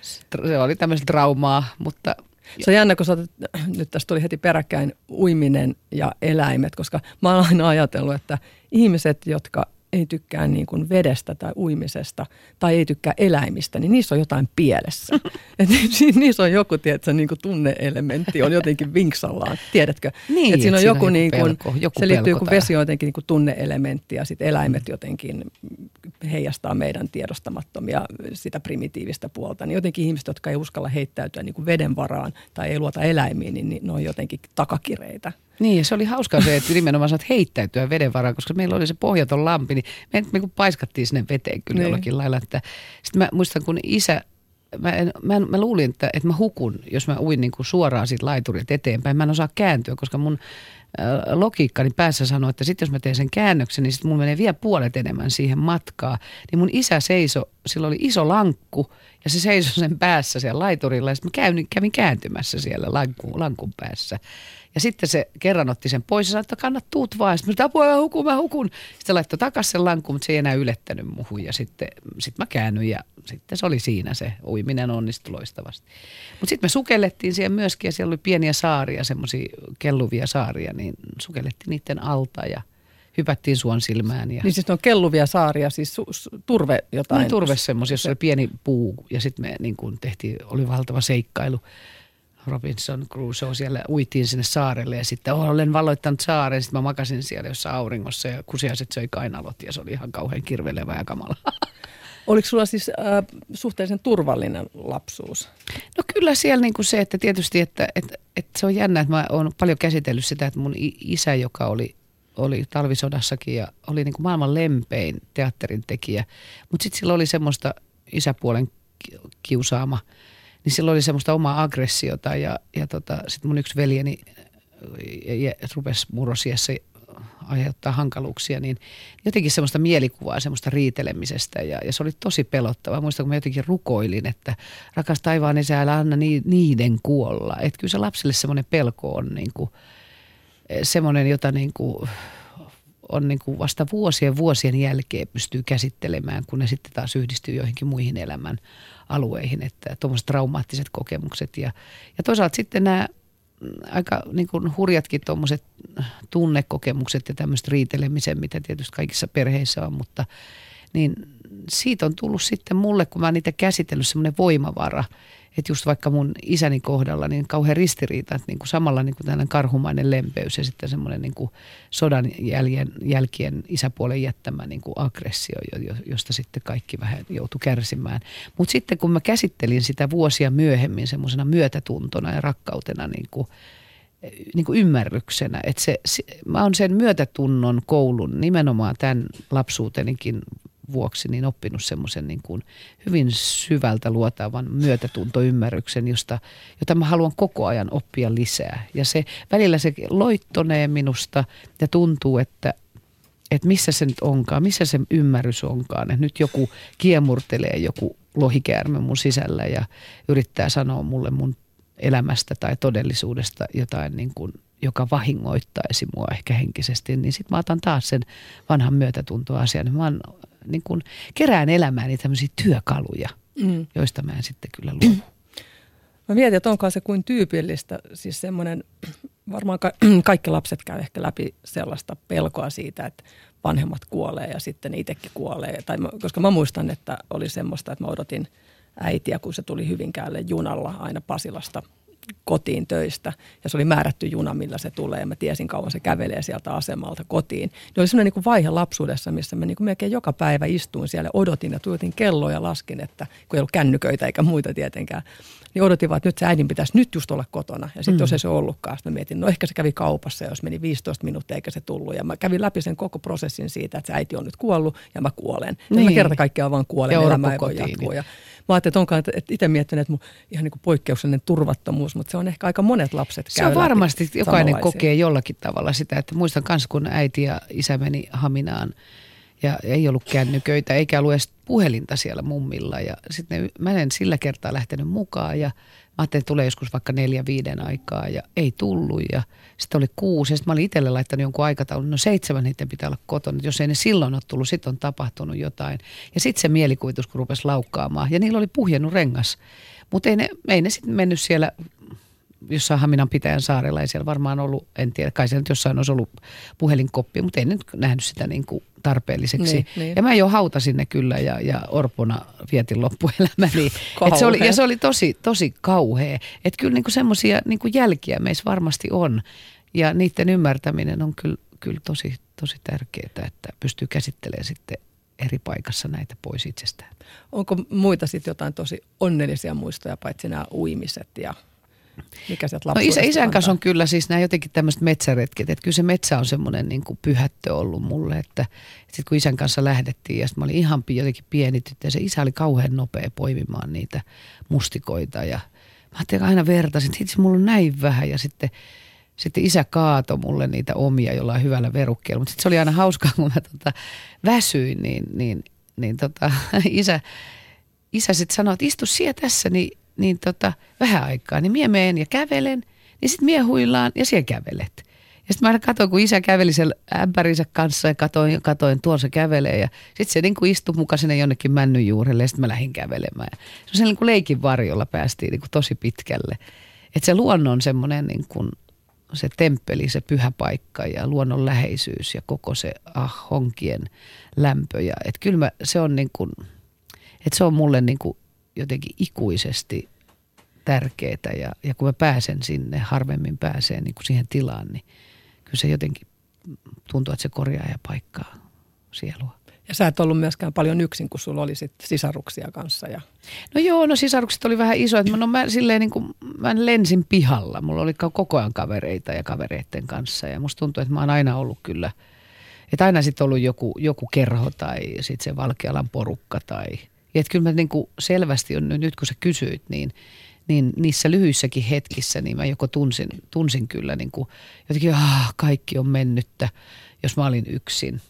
C: Se oli tämmöistä traumaa, mutta
B: se on jännä, kun sä nyt tästä tuli heti peräkkäin uiminen ja eläimet, koska mä oon aina ajatellut, että ihmiset, jotka ei tykkää niin kuin vedestä tai uimisesta tai ei tykkää eläimistä, niin niissä on jotain pielessä. Et niissä on joku, tiedätkö, niin kuin tunneelementti on jotenkin vinksallaan, tiedätkö?
C: Niin,
B: että siinä on joku, niin kuin,
C: pelko, joku
B: se liittyy, kun vesi on jotenkin niin kuin tunneelementti ja sitten eläimet jotenkin heijastaa meidän tiedostamattomia sitä primitiivistä puolta. Niin jotenkin ihmiset, jotka ei uskalla heittäytyä niin kuin veden varaan tai ei luota eläimiin, niin ne on jotenkin takakireitä.
C: Niin, ja se oli hauskaa se, että nimenomaan saat heittäytyä veden varaan, koska meillä oli se pohjaton lampi, niin me, me paiskattiin sinne veteen kyllä niin. jollakin lailla. Että, sitten mä muistan, kun isä mä, en, mä, en, mä luulin, että, että mä hukun, jos mä uin niin kuin suoraan siitä laiturilta eteenpäin. Mä en osaa kääntyä, koska mun äh, logiikkani päässä sanoi, että sitten jos mä teen sen käännöksen, niin sitten mun menee vielä puolet enemmän siihen matkaa. Niin mun isä seiso, sillä oli iso lankku ja se seisoi sen päässä siellä laiturilla ja sitten mä kävin, kääntymässä siellä lankun, lankun päässä. Ja sitten se kerran otti sen pois ja sanoi, että kannat tuut vaan. Sitten mä apua, mä hukun, mä hukun. Sitten laittoi takaisin sen lankun, mutta se ei enää ylettänyt muhun. Ja sitten sit mä käännyin ja sitten se oli siinä se uiminen onnistui loistavasti. Mutta sitten me sukellettiin siellä myöskin ja siellä oli pieniä saaria, semmoisia kelluvia saaria, niin sukellettiin niiden alta ja hypättiin suon silmään. Ja...
B: Niin siis on kelluvia saaria, siis su- su- turve jotain.
C: No, turve semmoisia, jossa oli pieni puu ja sitten me niin kuin tehtiin, oli valtava seikkailu. Robinson Crusoe siellä uitiin sinne saarelle ja sitten oh, olen valloittanut saaren. Sitten mä makasin siellä jossain auringossa ja kusiaiset söi kainalot ja se oli ihan kauhean kirvelevä ja kamala.
B: Oliko sulla siis äh, suhteellisen turvallinen lapsuus?
C: No kyllä siellä niin kuin se, että tietysti, että, että, että se on jännä, että mä oon paljon käsitellyt sitä, että mun isä, joka oli, oli talvisodassakin ja oli niin kuin maailman lempein teatterin tekijä, mutta sitten sillä oli semmoista isäpuolen kiusaama – niin silloin oli semmoista omaa aggressiota ja, ja tota, sitten mun yksi veljeni rupesi murrosiassa aiheuttaa hankaluuksia, niin jotenkin semmoista mielikuvaa, semmoista riitelemisestä ja, ja se oli tosi pelottavaa. Muistan, kun mä jotenkin rukoilin, että rakas taivaan isä, älä anna niiden kuolla. Että kyllä se lapselle semmoinen pelko on niin kuin, semmoinen, jota niin kuin, on niin kuin vasta vuosien vuosien jälkeen pystyy käsittelemään, kun ne sitten taas yhdistyy joihinkin muihin elämän alueihin, että tuommoiset traumaattiset kokemukset ja, ja toisaalta sitten nämä aika niin kuin hurjatkin tuommoiset tunnekokemukset ja tämmöiset riitelemisen, mitä tietysti kaikissa perheissä on, mutta niin siitä on tullut sitten mulle, kun mä oon niitä käsitellyt, semmoinen voimavara, että just vaikka mun isäni kohdalla, niin kauhean ristiriita, että niin samalla niin kuin tällainen karhumainen lempeys ja sitten semmoinen niin kuin sodan jäljen, jälkien isäpuolen jättämä niin kuin aggressio, josta sitten kaikki vähän joutui kärsimään. Mutta sitten kun mä käsittelin sitä vuosia myöhemmin semmoisena myötätuntona ja rakkautena niin kuin, niin kuin ymmärryksenä. Että se, se, mä oon sen myötätunnon koulun nimenomaan tämän lapsuutenikin vuoksi niin oppinut semmoisen niin kuin hyvin syvältä luotaavan myötätuntoymmärryksen, josta, jota mä haluan koko ajan oppia lisää. Ja se välillä se loittonee minusta ja tuntuu, että, että missä se nyt onkaan, missä se ymmärrys onkaan. Että nyt joku kiemurtelee joku lohikäärme mun sisällä ja yrittää sanoa mulle mun elämästä tai todellisuudesta jotain niin kuin joka vahingoittaisi mua ehkä henkisesti, niin sitten mä otan taas sen vanhan myötätuntoasian. Mä oon, niin kun, kerään elämääni tämmöisiä työkaluja, mm. joista mä en sitten kyllä luo.
B: Mä mietin, että onko se kuin tyypillistä, siis semmoinen, varmaan ka- kaikki lapset käy ehkä läpi sellaista pelkoa siitä, että vanhemmat kuolee ja sitten itsekin kuolee. Tai mä, koska mä muistan, että oli semmoista, että mä odotin äitiä, kun se tuli Hyvinkäälle junalla aina Pasilasta kotiin töistä. Ja se oli määrätty juna, millä se tulee. Mä tiesin kauan se kävelee sieltä asemalta kotiin. Ne oli semmoinen niin vaihe lapsuudessa, missä mä niin kuin melkein joka päivä istuin siellä, odotin ja tuotin kelloa ja laskin, että kun ei ollut kännyköitä eikä muita tietenkään niin odotin vaan, että nyt se äidin pitäisi nyt just olla kotona. Ja sitten mm. jos ei se ollutkaan, sitten mä mietin, no ehkä se kävi kaupassa, jos meni 15 minuuttia eikä se tullut. Ja mä kävin läpi sen koko prosessin siitä, että se äiti on nyt kuollut ja mä kuolen. Ja niin. mä kerta kaikkiaan vaan kuolen, ja elämä ei voi jatkuu. Ja mä ajattelin, että onkaan, että itse miettinyt, että mun ihan niin kuin poikkeuksellinen turvattomuus, mutta se on ehkä aika monet lapset
C: Se on varmasti, jokainen kokee jollakin tavalla sitä, että muistan myös kun äiti ja isä meni Haminaan ja ei ollut kännyköitä eikä ollut edes puhelinta siellä mummilla. Ja sitten mä en sillä kertaa lähtenyt mukaan ja ajattelin, että tulee joskus vaikka neljä, viiden aikaa ja ei tullut. Ja sitten oli kuusi ja sitten mä olin itselle laittanut jonkun aikataulun. No seitsemän niiden pitää olla kotona. Jos ei ne silloin ole tullut, sitten on tapahtunut jotain. Ja sitten se mielikuvitus, kun rupesi laukkaamaan. Ja niillä oli puhjennut rengas. Mutta ei ne, ei ne sitten mennyt siellä jossain Haminan pitäjän saarella, ei siellä varmaan ollut, en tiedä, kai siellä nyt jossain olisi ollut puhelinkoppi, mutta en nyt nähnyt sitä niin kuin tarpeelliseksi. Niin, niin. Ja mä jo hautasin ne kyllä ja, ja orpona vietin loppuelämäni. Et se oli, ja se oli tosi, tosi kauhea. Että kyllä niin semmoisia niin jälkiä meissä varmasti on. Ja niiden ymmärtäminen on kyllä, kyllä tosi, tosi tärkeää, että pystyy käsittelemään sitten eri paikassa näitä pois itsestään.
B: Onko muita sitten jotain tosi onnellisia muistoja, paitsi nämä uimiset ja mikä sieltä
C: no isä, isän kanssa on kyllä siis nämä jotenkin tämmöiset metsäretket, että kyllä se metsä on semmoinen niin kuin pyhättö ollut mulle, että, että sitten kun isän kanssa lähdettiin ja mä olin ihan jotenkin pieni tyttö ja se isä oli kauhean nopea poimimaan niitä mustikoita ja mä ajattelin aina vertaisin, että itse mulla on näin vähän. Ja sitten sitten isä kaato mulle niitä omia jollain hyvällä verukkeella, mutta sitten se oli aina hauskaa, kun mä tota väsyin, niin, niin, niin tota, isä, isä sitten sanoi, että istu siellä tässä, niin niin tota, vähän aikaa, niin mie meen ja kävelen, niin sitten mie huillaan ja siellä kävelet. Ja sitten mä aina katsoin, kun isä käveli sen ämpärinsä kanssa ja katoin, katoin tuon se kävelee. Ja sitten se niin kuin istui mukaan sinne jonnekin männyn juurelle ja sitten mä lähdin kävelemään. Se niin kuin leikin varjolla päästiin niin kuin tosi pitkälle. Että se luonnon semmoinen niin kuin se temppeli, se pyhä paikka ja luonnon läheisyys ja koko se ah, honkien lämpö. Ja, et kyllä mä, se on niin kuin, että se on mulle niin kuin jotenkin ikuisesti tärkeää ja, ja kun mä pääsen sinne, harvemmin pääsee niin kuin siihen tilaan, niin kyllä se jotenkin tuntuu, että se korjaa ja paikkaa sielua.
B: Ja sä et ollut myöskään paljon yksin, kun sulla oli sit sisaruksia kanssa. Ja...
C: No joo, no sisarukset oli vähän isoja. No mä, silleen niin kuin, mä lensin pihalla. Mulla oli koko ajan kavereita ja kavereiden kanssa. Ja musta tuntuu, että mä oon aina ollut kyllä, että aina sitten ollut joku, joku kerho tai sitten se Valkealan porukka tai – ja että kyllä mä niin kuin selvästi on nyt, kun sä kysyit, niin, niin niissä lyhyissäkin hetkissä, niin mä joko tunsin, tunsin kyllä niin kuin jotenkin, ah, kaikki on mennyttä, jos mä olin yksin.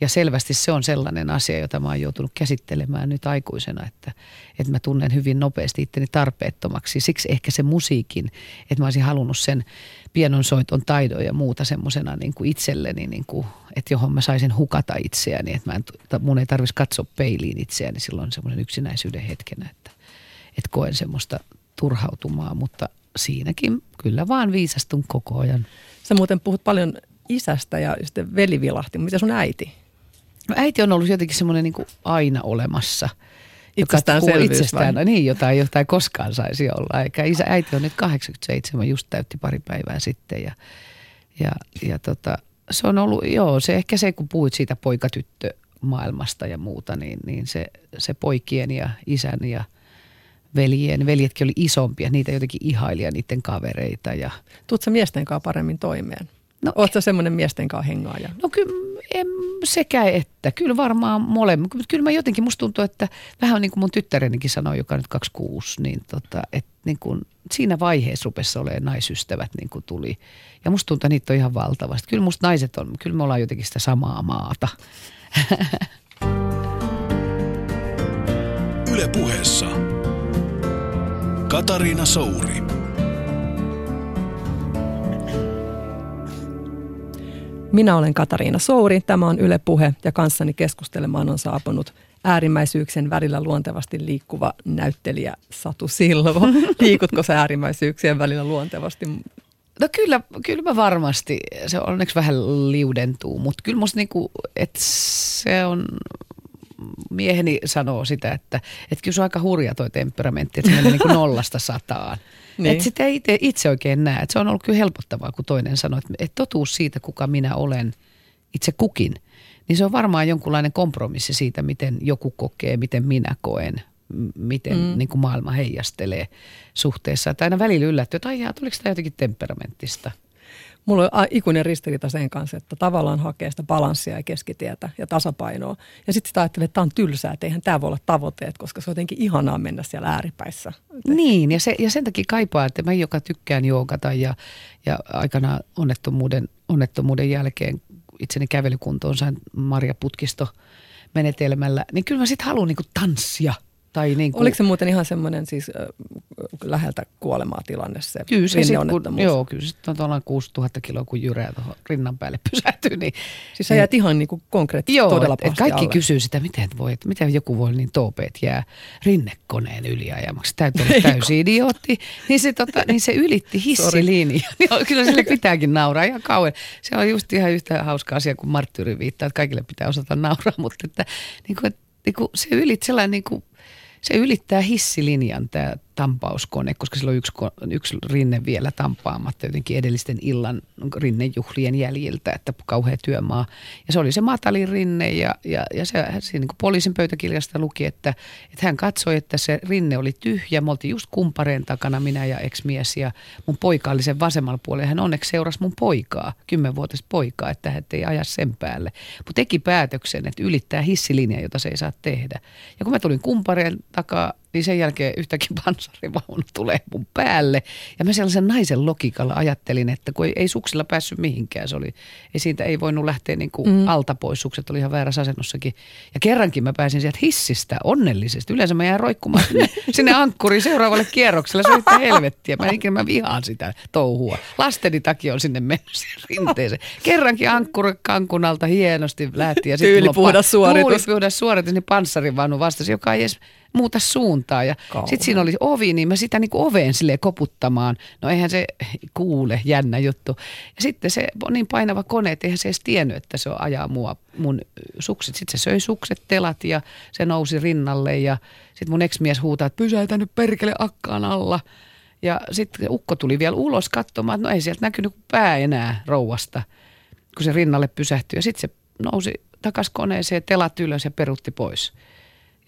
C: Ja selvästi se on sellainen asia, jota mä oon joutunut käsittelemään nyt aikuisena, että, että mä tunnen hyvin nopeasti itteni tarpeettomaksi. Siksi ehkä se musiikin, että mä olisin halunnut sen pienonsoiton taidon ja muuta semmoisena niin kuin itselleni, niin kuin, että johon mä saisin hukata itseäni, että mä en, mun ei tarvitsisi katsoa peiliin itseäni silloin semmoisen yksinäisyyden hetkenä, että, että koen semmoista turhautumaa, mutta siinäkin kyllä vaan viisastun koko ajan.
B: Sä muuten puhut paljon isästä ja sitten veli vilahti. Mitä sun äiti?
C: No äiti on ollut jotenkin semmoinen niin aina olemassa.
B: Itsestäänselvyys
C: itsestään, vai? Niin, jota, jota ei koskaan saisi olla. Eikä isä, äiti on nyt 87, just täytti pari päivää sitten. Ja, ja, ja tota, se on ollut, joo, se ehkä se, kun puhuit siitä poikatyttö maailmasta ja muuta, niin, niin se, se poikien ja isän ja veljien, veljetkin oli isompia, niitä jotenkin ihailia niiden kavereita. Ja...
B: Tuutko miesten kanssa paremmin toimeen? No, Oletko semmoinen miesten kanssa hengaaja?
C: No kyllä en, sekä että. Kyllä varmaan molemmat. Kyllä mä jotenkin, musta tuntuu, että vähän niin kuin mun tyttärenikin sanoi, joka nyt 26, niin, tota, että niin kuin siinä vaiheessa rupesi olemaan naisystävät niin kuin tuli. Ja musta tuntuu, että niitä on ihan valtavasti. Kyllä musta naiset on, kyllä me ollaan jotenkin sitä samaa maata.
A: Yle puheessa. Katariina Souri.
B: Minä olen Katariina Souri, tämä on Yle Puhe ja kanssani keskustelemaan on saapunut äärimmäisyyksien välillä luontevasti liikkuva näyttelijä Satu Silvo. Liikutko sä äärimmäisyyksien välillä luontevasti?
C: No kyllä, kyllä mä varmasti, se onneksi vähän liudentuu, mutta kyllä musta niinku, että se on, mieheni sanoo sitä, että, että kyllä se on aika hurja toi temperamentti, että se menee niinku nollasta sataan. Niin. Että sitä ei itse, itse oikein näe. Että se on ollut kyllä helpottavaa, kun toinen sanoo, että, että totuus siitä, kuka minä olen itse kukin, niin se on varmaan jonkunlainen kompromissi siitä, miten joku kokee, miten minä koen, miten mm. niin kuin maailma heijastelee suhteessa. Että aina välillä yllättyy, että aijaa, tuliko tämä jotenkin temperamenttista?
B: Mulla on ikuinen ristiriita sen kanssa, että tavallaan hakee sitä balanssia ja keskitietä ja tasapainoa. Ja sitten sitä ajattelee, että tämä on tylsää, että eihän tämä voi olla tavoitteet, koska se on jotenkin ihanaa mennä siellä ääripäissä.
C: Niin, ja, se, ja sen takia kaipaa, että mä joka tykkään joogata ja, ja aikana onnettomuuden, onnettomuuden jälkeen itseni kävelykuntoon sain Maria Putkisto menetelmällä, niin kyllä mä sitten haluan niinku tanssia –
B: tai niin kuin, Oliko se muuten ihan semmoinen siis äh, läheltä kuolemaa tilanne se
C: kyllä se sit, kun, Joo, kyllä se on tuolla 6000 kiloa, kun jyrää tuohon rinnan päälle pysähtyy. Niin,
B: siis sä jäät ihan niin kuin konkreettisesti joo, todella et, et
C: kaikki
B: alle.
C: kysyy sitä, miten, voi, että miten joku voi niin toopeet jää rinnekoneen yliajamaksi. Täytyy olla täysin idiootti. Niin se, tota, niin se ylitti hissilinja. kyllä sille pitääkin nauraa ihan kauan. Se on just ihan yhtä hauska asia kuin Marttyyri viittaa, että kaikille pitää osata nauraa, mutta että, niin kuin, niin kuin se ylitti sellainen niin kuin, se ylittää hissilinjan tämä tampauskone, koska sillä on yksi, yksi rinne vielä tampaamatta jotenkin edellisten illan rinnejuhlien jäljiltä, että kauhea työmaa. Ja se oli se matalin rinne ja, ja, ja se, se niin poliisin pöytäkirjasta luki, että, että hän katsoi, että se rinne oli tyhjä. Me oltiin just kumpareen takana, minä ja ex-mies ja mun poika oli sen vasemmalla puolella. Hän onneksi seurasi mun poikaa, kymmenvuotias poikaa, että hän ei aja sen päälle. Mutta teki päätöksen, että ylittää hissilinja, jota se ei saa tehdä. Ja kun mä tulin kumpareen takaa niin sen jälkeen yhtäkkiä panssarivaunu tulee mun päälle. Ja mä sellaisen naisen logikalla ajattelin, että kun ei, ei suksilla päässyt mihinkään, se oli, ei siitä ei voinut lähteä niin kuin mm. alta pois, sukset oli ihan väärässä asennossakin. Ja kerrankin mä pääsin sieltä hissistä onnellisesti. Yleensä mä jään roikkumaan sinne, sinne ankkuriin seuraavalle kierrokselle, se on yhtä helvettiä. Mä ikinä mä vihaan sitä touhua. Lasteni takia on sinne mennyt rinteeseen. Kerrankin ankkuri kankunalta hienosti lähti. Ja
B: Tyylipuhdas suoritus.
C: Tyylipuhdas suoritus, niin panssarivaunu vastasi, joka ei edes muuta suuntaa. Ja sitten siinä oli ovi, niin mä sitä niin kuin oveen sille koputtamaan. No eihän se kuule, jännä juttu. Ja sitten se on niin painava kone, että eihän se edes tiennyt, että se ajaa mua mun sukset. Sitten se söi sukset, telat ja se nousi rinnalle ja sitten mun ex-mies huutaa, että pysäytä nyt perkele akkaan alla. Ja sitten ukko tuli vielä ulos katsomaan, että no ei sieltä näkynyt pää enää rouvasta, kun se rinnalle pysähtyi. Ja sitten se nousi takas koneeseen, telat ylös ja perutti pois.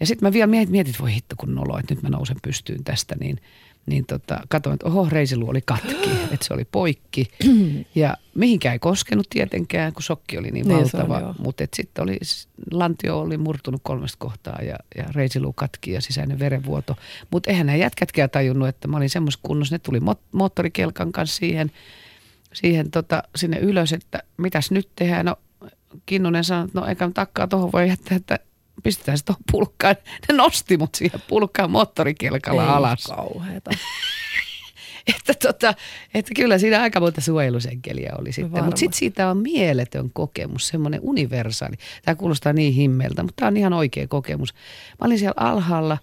C: Ja sitten mä vielä mietin, mietin, että voi hitto kun nolo, että nyt mä nousen pystyyn tästä, niin, niin tota, katsoin, että oho, reisilu oli katki, että se oli poikki. Ja mihinkään ei koskenut tietenkään, kun sokki oli niin, niin valtava. Mutta sitten oli, lantio oli murtunut kolmesta kohtaa ja, ja reisilu katki ja sisäinen verenvuoto. Mutta eihän nämä jätkätkään tajunnut, että mä olin semmoisessa kunnossa. Ne tuli moottorikelkan kanssa siihen, siihen tota, sinne ylös, että mitäs nyt tehdään. No Kinnunen sanoi, että no eikä takkaa tuohon voi jättää, että pistetään se tuohon pulkkaan. Ne nosti mut siihen pulkkaan moottorikelkalla Ei alas.
B: kauheeta.
C: että, tota, että kyllä siinä aika monta suojelusenkeliä oli sitten. Mutta sitten siitä on mieletön kokemus, semmoinen universaali. Tämä kuulostaa niin himmeltä, mutta tämä on ihan oikea kokemus. Mä olin siellä alhaalla.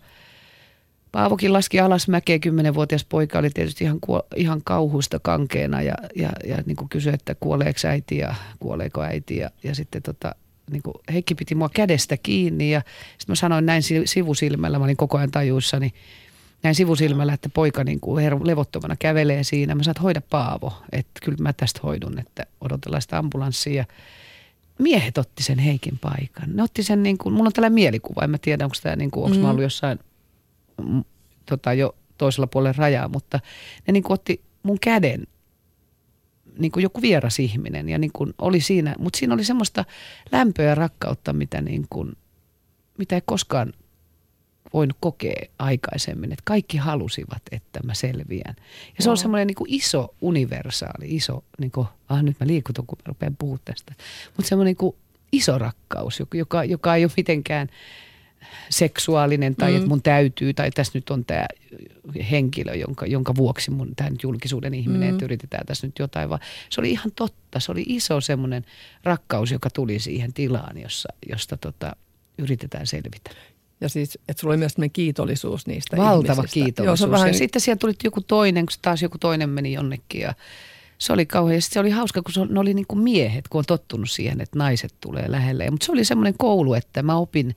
C: Paavokin laski alas mäkeä, kymmenenvuotias poika oli tietysti ihan, kuo, ihan kauhuista kankeena ja, ja, ja niin kysyi, että kuoleeko äiti ja kuoleeko äiti. Ja, ja sitten tota, niin kuin Heikki piti mua kädestä kiinni ja sitten mä sanoin näin sivusilmällä, mä olin koko ajan tajuissani, näin sivusilmällä, että poika niin kuin levottomana kävelee siinä. Mä saat hoida Paavo, että kyllä mä tästä hoidun, että odotellaan sitä ambulanssia. Miehet otti sen Heikin paikan. Ne otti sen, niin kuin, mulla on tällainen mielikuva, en mä tiedä, onko tämä, niin kuin, onko mm. mä ollut jossain tota, jo toisella puolella rajaa, mutta ne niin kuin otti mun käden niin kuin joku vieras ihminen ja niin kuin oli siinä, mutta siinä oli semmoista lämpöä ja rakkautta, mitä, niin kuin, mitä ei koskaan voinut kokea aikaisemmin, että kaikki halusivat, että mä selviän. Ja se on semmoinen niin iso, universaali, iso, niin kuin, ah nyt mä liikutun, kun mä rupean puhumaan tästä, mutta semmoinen niin iso rakkaus, joka, joka ei ole mitenkään seksuaalinen tai
B: Mm.
C: että mun täytyy tai tässä nyt on tämä henkilö, jonka, jonka vuoksi mun tämä nyt julkisuuden ihminen,
B: Mm.
C: että yritetään tässä nyt jotain, vaan se oli ihan totta. Se oli iso semmoinen rakkaus, joka tuli siihen tilaan, jossa, josta tota, yritetään selvitä.
B: Ja siis, että sulla oli myös kiitollisuus niistä
C: Valtava
B: ihmisistä. Joo, se
C: kiitollisuus.
B: vähän,
C: Ja sitten siellä tuli joku toinen, kun taas joku toinen meni jonnekin ja se oli kauhean. Ja se oli hauska, kun se, ne oli niin kuin miehet, kun on tottunut siihen, että naiset tulee lähelle. Mutta se oli semmoinen koulu, että mä opin,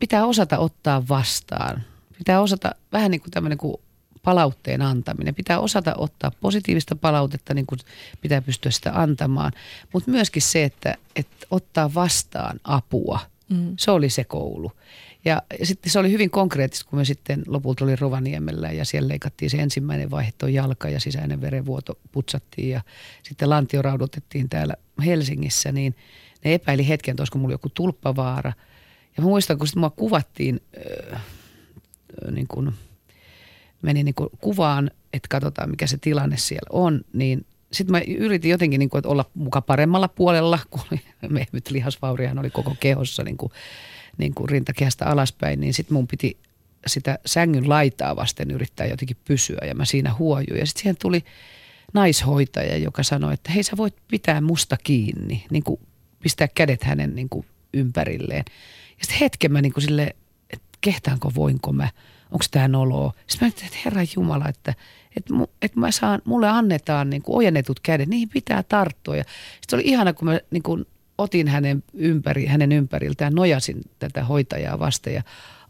C: pitää osata ottaa vastaan. Pitää osata vähän niin kuin tämmöinen kuin palautteen antaminen. Pitää osata ottaa positiivista palautetta, niin kuin pitää pystyä sitä antamaan. Mutta myöskin se, että, että ottaa vastaan apua.
B: Mm.
C: Se oli se koulu. Ja, sitten se oli hyvin konkreettista, kun me sitten lopulta oli Rovaniemellä ja siellä leikattiin se ensimmäinen vaihe, tuo jalka ja sisäinen verenvuoto putsattiin ja sitten lantio raudoitettiin täällä Helsingissä, niin ne epäili hetken, että olisiko mulla joku tulppavaara. Ja mä muistan, kun mua kuvattiin, äh, niin kuin, meni niin kuin kuvaan, että katsotaan mikä se tilanne siellä on, niin sitten mä yritin jotenkin niin kuin, että olla muka paremmalla puolella, kun oli mehmyt lihasvauriahan oli koko kehossa niin kuin, niin kuin rintakehästä alaspäin, niin sitten mun piti sitä sängyn laitaa vasten yrittää jotenkin pysyä ja mä siinä huojuin. Ja sitten siihen tuli naishoitaja, joka sanoi, että hei sä voit pitää musta kiinni, niin kuin pistää kädet hänen niin ympärilleen. Ja sitten hetken mä niin kuin sille, että kehtaanko, voinko mä, onko tämä noloa. Sitten mä ajattelin, että herra Jumala, että, että, että mä saan, mulle annetaan niin kuin ojennetut kädet, niihin pitää tarttua. Ja sitten oli ihana, kun mä niin kuin otin hänen, ympäri, hänen ympäriltään, nojasin tätä hoitajaa vasten ja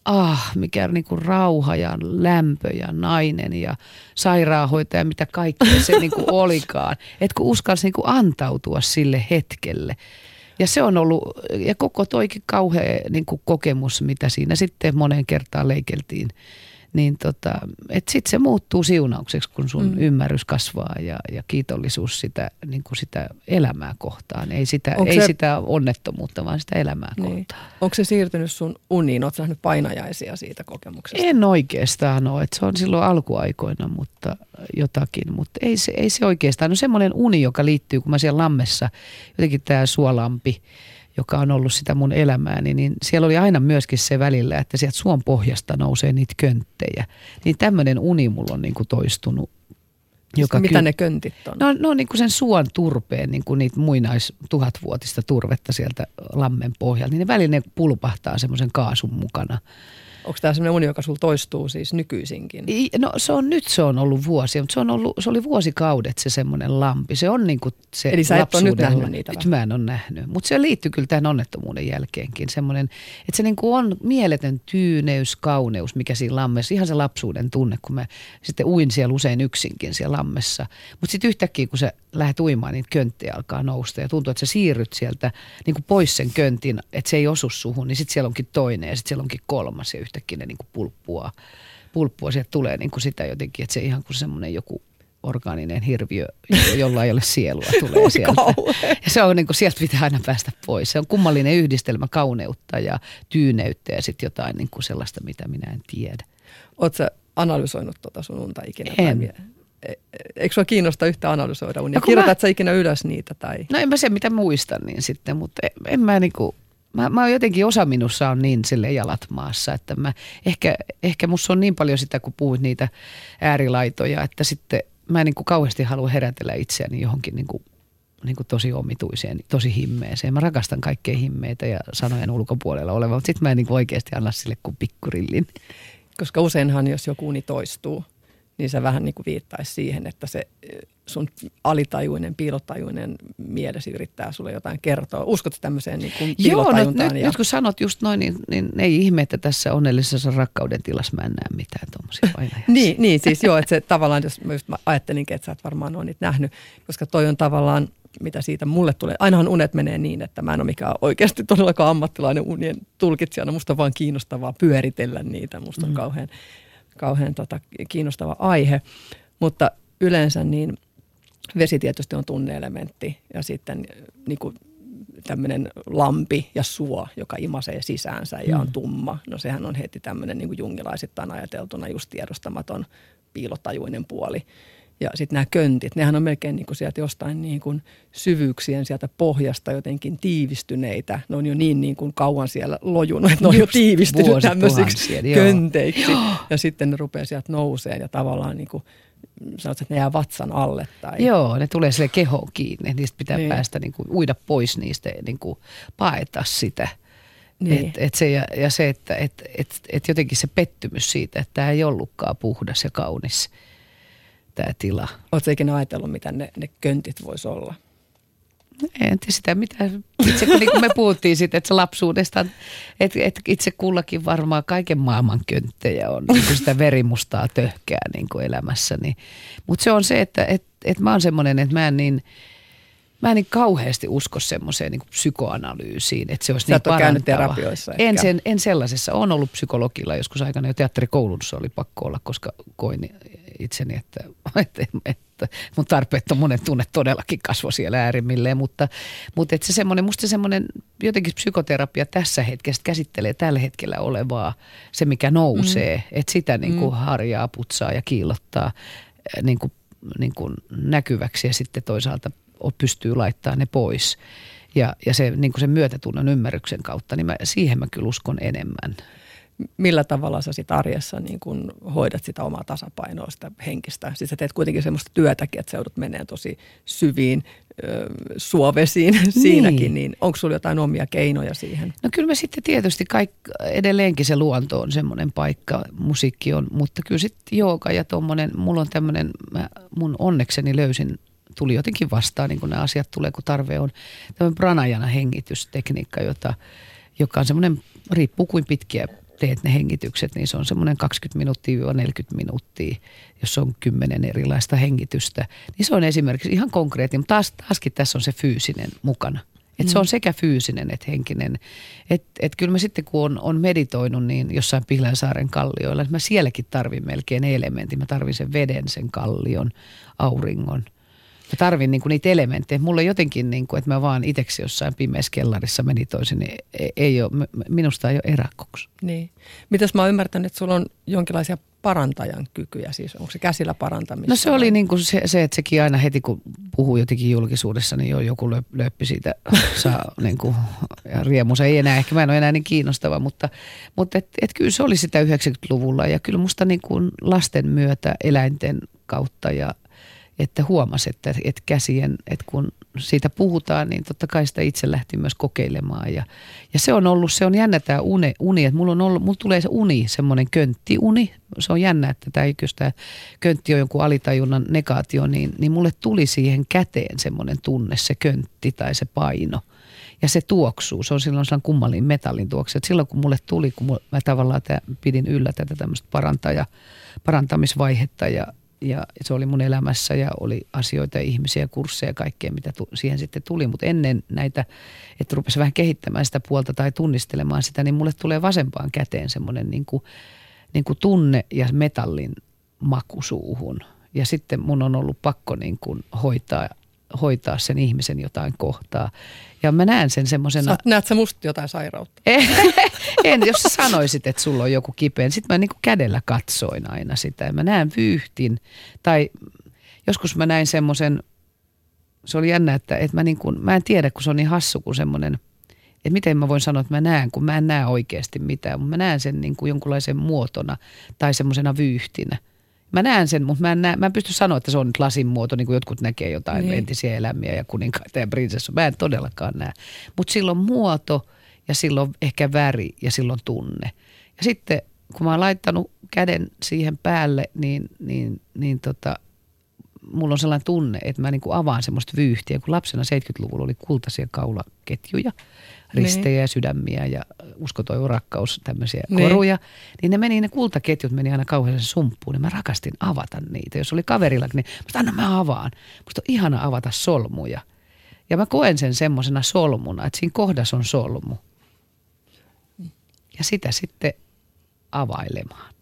C: ah, mikä niin kuin rauha ja lämpö ja nainen ja sairaanhoitaja, mitä kaikkea se niin kuin olikaan. Että kun uskalsi niin kuin antautua sille hetkelle. Ja se on ollut, ja koko toikin kauhea niin kuin kokemus, mitä siinä sitten moneen kertaan leikeltiin. Niin tota, että sitten se muuttuu siunaukseksi, kun sun
B: Mm.
C: mm. ymmärrys kasvaa ja, ja kiitollisuus sitä, niin kuin sitä elämää kohtaan. Ei sitä,
B: Onko
C: ei
B: se-
C: sitä onnettomuutta, vaan sitä elämää
B: Niin.
C: kohtaan.
B: Onko se siirtynyt sun uniin? Oletko nähnyt painajaisia siitä kokemuksesta?
C: En oikeastaan ole, että se on silloin alkuaikoina, mutta jotakin, mutta ei se, ei se oikeastaan. No semmoinen uni, joka liittyy, kun mä siellä lammessa, jotenkin tämä suolampi, joka on ollut sitä mun elämääni, niin siellä oli aina myöskin se välillä, että sieltä suon pohjasta nousee niitä könttejä. Niin tämmöinen uni mulla on niin kuin toistunut.
B: Mitä
C: ky-
B: ne köntit on?
C: No, no niin kuin sen suon turpeen, niin kuin niitä muinais tuhatvuotista turvetta sieltä lammen pohjalta, niin ne välillä ne pulpahtaa semmoisen kaasun mukana.
B: Onko tämä sellainen uni, joka sulla toistuu siis nykyisinkin?
C: I- No se on, nyt se on ollut vuosia, mutta se, on ollut, se oli vuosikaudet se semmoinen lampi. Se on niin kuin se
B: Eli sä et ole nyt
C: lapsuuden-
B: nähnyt niitä
C: Nyt mä en ole nähnyt, mutta se liittyy kyllä tähän onnettomuuden jälkeenkin. Semmoinen, että se niin kuin on mieletön tyyneys, kauneus, mikä siinä lammessa, ihan se lapsuuden tunne, kun mä sitten uin siellä usein yksinkin siellä lammessa. Mutta sitten yhtäkkiä, kun sä lähdet uimaan, niin könttejä alkaa nousta ja tuntuu, että sä siirryt sieltä niin kuin pois sen köntin, että se ei osu suhun, niin sitten siellä onkin toinen ja sitten siellä onkin kolmas ja yhtäkkiä ne niin kuin pulppua, pulppua sieltä tulee niin kuin sitä jotenkin, että se ihan kuin semmoinen joku orgaaninen hirviö, jo- jolla ei ole sielua, tulee sieltä. Ja se on niin kuin, sieltä pitää aina päästä pois. Se on kummallinen yhdistelmä kauneutta ja tyyneyttä ja sitten jotain niin kuin sellaista, mitä minä en tiedä.
B: Oletko analysoinut tuota sun unta ikinä?
C: En.
B: E- e- Eikö sua kiinnosta yhtä analysoida unia?
C: No kun
B: Kirjoitat
C: mä-
B: sä ikinä ylös niitä? Tai...
C: No en mä se mitä muistan niin sitten, mutta en, en mä niinku, mä, mä oon jotenkin osa minussa on niin sille jalat maassa, että mä ehkä, ehkä musta on niin paljon sitä, kun puhuit niitä äärilaitoja, että sitten mä en niinku kauheasti halua herätellä itseäni johonkin niinku, niinku tosi omituiseen, tosi himmeeseen. Mä rakastan kaikkea himmeitä ja sanojen ulkopuolella olevaa, mutta sitten mä en niinku oikeasti anna sille kuin pikkurillin.
B: Koska useinhan, jos joku uni toistuu, niin se vähän niin kuin viittaisi siihen, että se eh, sun alitajuinen, piilotajuinen mielesi yrittää sulle jotain kertoa. Uskotko tämmöiseen niin kuin
C: Joo, no, nyt,
B: ja...
C: nyt kun sanot just noin, niin, niin ei ihme, että tässä onnellisessa rakkauden tilassa mä en näe mitään tuommoisia.
B: Niin, niin, siis joo, että se tavallaan, jos mä, just mä ajattelinkin, että sä et varmaan ole niitä nähnyt, koska toi on tavallaan, mitä siitä mulle tulee. Ainahan unet menee niin, että mä en ole mikään oikeasti todellakaan ammattilainen unien tulkitsijana. Musta on vaan kiinnostavaa pyöritellä niitä. Musta on
C: Mm.
B: kauhean, kauhean tota, kiinnostava aihe. Mutta yleensä niin vesi tietysti on tunneelementti ja sitten niin kuin tämmöinen lampi ja suo, joka imasee sisäänsä ja on
C: Mm.
B: tumma. No sehän on heti tämmöinen niin kuin jungilaisittain ajateltuna just tiedostamaton piilotajuinen puoli. Ja sitten nämä köntit, nehän on melkein niin kuin sieltä jostain niin kuin syvyyksien sieltä pohjasta jotenkin tiivistyneitä. Ne on jo niin, niin kuin kauan siellä lojunut, että ne on jo tiivistynyt tämmöisiksi könteiksi. Joo. Ja sitten ne rupeaa sieltä nouseen ja tavallaan niin kuin sanot, että ne jää vatsan alle. Tai...
C: Joo, ne tulee sille kehoon kiinni. Niistä pitää niin. päästä niin kuin, uida pois niistä ja niin kuin, paeta sitä. Niin. Et, et se, ja, ja se, että et, et, et jotenkin se pettymys siitä, että tämä ei ollutkaan puhdas ja kaunis tämä tila.
B: Oletko ikinä ajatellut, mitä ne, ne köntit voisi olla?
C: En tiedä sitä mitä. Itse kun niin kuin me puhuttiin siitä, että se lapsuudesta, että, että itse kullakin varmaan kaiken maailman könttejä on niin kuin sitä verimustaa töhkää niin kuin elämässäni. Mutta se on se, että, että, että mä oon semmoinen, että mä en niin – mä en niin kauheasti usko semmoiseen niin psykoanalyysiin, että se olisi Sä niin
B: parantava. terapioissa
C: en, sen, en sellaisessa. Olen ollut psykologilla joskus aikana jo teatterikoulussa oli pakko olla, koska koin itseni, että, että, että mun tarpeettomuuden tunne todellakin kasvoi siellä äärimmilleen. Mutta, mutta että se semmoinen, musta semmoinen jotenkin psykoterapia tässä hetkessä käsittelee tällä hetkellä olevaa, se mikä nousee, mm. että sitä niin kuin mm. harjaa, putsaa ja kiillottaa niin kuin, niin kuin näkyväksi ja sitten toisaalta pystyy laittamaan ne pois. Ja, ja se, niin kuin sen myötätunnon ymmärryksen kautta, niin mä, siihen mä kyllä uskon enemmän.
B: Millä tavalla sä sit arjessa niin kun hoidat sitä omaa tasapainoa, sitä henkistä? Siis sä teet kuitenkin semmoista työtäkin, että seudut menee tosi syviin ö, suovesiin niin. siinäkin, niin onko sulla jotain omia keinoja siihen?
C: No kyllä mä sitten tietysti kaik, edelleenkin se luonto on semmoinen paikka, musiikki on, mutta kyllä sitten jooga ja tuommoinen, mulla on tämmöinen, mun onnekseni löysin tuli jotenkin vastaan, niin kuin nämä asiat tulee, kun tarve on. Tämä pranajana hengitystekniikka, jota, joka on semmoinen, riippuu kuin pitkiä teet ne hengitykset, niin se on semmoinen 20 minuuttia 40 minuuttia, jos on kymmenen erilaista hengitystä. Niin se on esimerkiksi ihan konkreettinen, mutta taas, taaskin tässä on se fyysinen mukana. Et se on mm. sekä fyysinen että henkinen. Et, et kyllä mä sitten kun on, on meditoinut niin jossain Pihlänsaaren kallioilla, niin mä sielläkin tarvin melkein elementin. Mä tarvin sen veden, sen kallion, auringon – Mä tarvin niinku niitä elementtejä. Mulla jotenkin, niinku, että mä vaan itseksi jossain pimeässä kellarissa menitoisin, niin ei, ei ole, minusta ei ole eräkoksi.
B: Niin. Mitäs mä oon ymmärtänyt, että sulla on jonkinlaisia parantajan kykyjä, siis onko se käsillä parantamista?
C: No se oli niin kuin se, se, että sekin aina heti kun puhuu jotenkin julkisuudessa, niin jo joku löppi siitä saa niin kuin, ja riemu. Se ei enää, ehkä mä en ole enää niin kiinnostava, mutta, mutta et, et kyllä se oli sitä 90-luvulla ja kyllä musta niin kuin lasten myötä, eläinten kautta ja – että huomasi, että, että käsien, että kun siitä puhutaan, niin totta kai sitä itse lähti myös kokeilemaan. Ja, ja se on ollut, se on jännä tämä uni, uni että mulla, on ollut, mulla tulee se uni, semmoinen könttiuni. Se on jännä, että tämä, jos tämä köntti on jonkun alitajunnan negaatio, niin, niin mulle tuli siihen käteen semmoinen tunne, se köntti tai se paino. Ja se tuoksuu, se on silloin sellainen kummallinen metallin tuoksu. Että silloin kun mulle tuli, kun mä tavallaan tämä, pidin yllä tätä tämmöistä parantaja, parantamisvaihetta ja, ja se oli mun elämässä ja oli asioita, ihmisiä, kursseja ja kaikkea, mitä tu- siihen sitten tuli. Mutta ennen näitä, että rupesi vähän kehittämään sitä puolta tai tunnistelemaan sitä, niin mulle tulee vasempaan käteen semmoinen niin kuin, niin kuin tunne ja metallin maku suuhun. Ja sitten mun on ollut pakko niin kuin hoitaa hoitaa sen ihmisen jotain kohtaa. Ja mä näen sen semmoisena...
B: Näet sä musta jotain sairautta?
C: en, jos sä sanoisit, että sulla on joku kipeä. Sitten mä niin kuin kädellä katsoin aina sitä ja mä näen vyyhtin. Tai joskus mä näin semmoisen, se oli jännä, että, että mä, niin kuin, mä en tiedä, kun se on niin hassu kuin semmoinen, että miten mä voin sanoa, että mä näen, kun mä en näe oikeasti mitään. Mutta mä näen sen niin kuin jonkunlaisen muotona tai semmoisena vyyhtinä – Mä näen sen, mutta mä en, näe, mä en pysty sanoa, että se on nyt lasin muoto, niin kuin jotkut näkee jotain niin. entisiä elämiä ja kuninkaita ja prinsessu. Mä en todellakaan näe. Mutta silloin muoto ja silloin ehkä väri ja silloin tunne. Ja sitten kun mä oon laittanut käden siihen päälle, niin, niin, niin tota, mulla on sellainen tunne, että mä niin kuin avaan semmoista vyyhtiä. Kun lapsena 70-luvulla oli kultaisia kaulaketjuja – ristejä ja sydämiä ja uskotoivo rakkaus, tämmöisiä niin. koruja. Niin ne meni, ne kultaketjut meni aina kauhean sumppuun, niin mä rakastin avata niitä. Jos oli kaverilla, niin musta anna mä avaan. Musta on ihana avata solmuja. Ja mä koen sen semmoisena solmuna, että siinä kohdassa on solmu. Ja sitä sitten availemaan.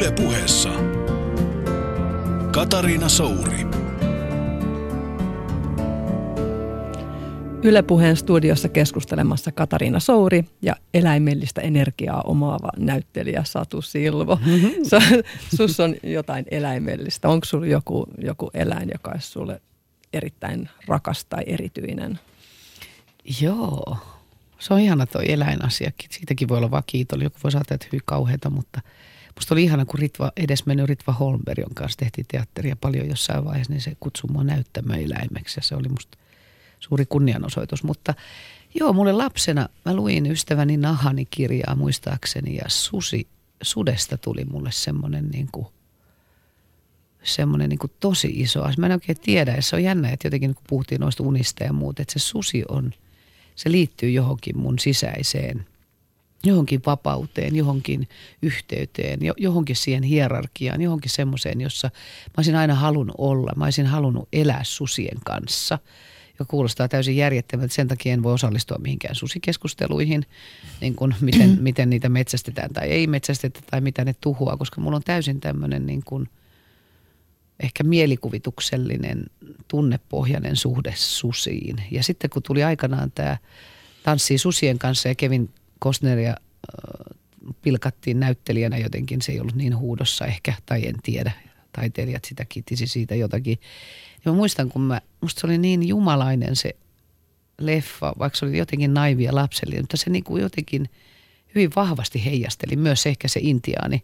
A: Yle puheessa Katariina Souri.
B: Yle Puheen studiossa keskustelemassa Katariina Souri ja eläimellistä energiaa omaava näyttelijä Satu Silvo. Mm-hmm. Sus on jotain eläimellistä. Onko sinulla joku, joku eläin, joka olisi sulle erittäin rakas tai erityinen?
C: Joo, se on ihana toi eläinasiakin. Siitäkin voi olla vaan kiitollinen. Joku voi saada, että hyvin kauheita, mutta musta oli ihana, kun Ritva, edesmennyt Ritva Holmberg, jonka kanssa tehtiin teatteria paljon jossain vaiheessa, niin se kutsui mua näyttämöeläimeksi ja se oli musta suuri kunnianosoitus. Mutta joo, mulle lapsena mä luin ystäväni Nahani kirjaa muistaakseni ja susi, sudesta tuli mulle semmoinen niin kuin, semmoinen niin kuin tosi iso asia. Mä en oikein tiedä ja se on jännä, että jotenkin kun puhuttiin noista unista ja muut, että se susi on, se liittyy johonkin mun sisäiseen johonkin vapauteen, johonkin yhteyteen, johonkin siihen hierarkiaan, johonkin semmoiseen, jossa mä olisin aina halunnut olla. Mä olisin halunnut elää susien kanssa – joka kuulostaa täysin järjettömältä. Sen takia en voi osallistua mihinkään susikeskusteluihin, niin kuin miten, miten niitä metsästetään tai ei metsästetä tai mitä ne tuhoaa, koska mulla on täysin tämmöinen niin kuin ehkä mielikuvituksellinen, tunnepohjainen suhde susiin. Ja sitten kun tuli aikanaan tämä Tanssii susien kanssa ja Kevin Costneria äh, pilkattiin näyttelijänä jotenkin, se ei ollut niin huudossa ehkä, tai en tiedä, taiteilijat sitä kiittisi siitä jotakin. Ja mä muistan, kun mä, musta se oli niin jumalainen se leffa, vaikka se oli jotenkin naivia lapsellinen, mutta se niin kuin jotenkin hyvin vahvasti heijasteli myös ehkä se intiaani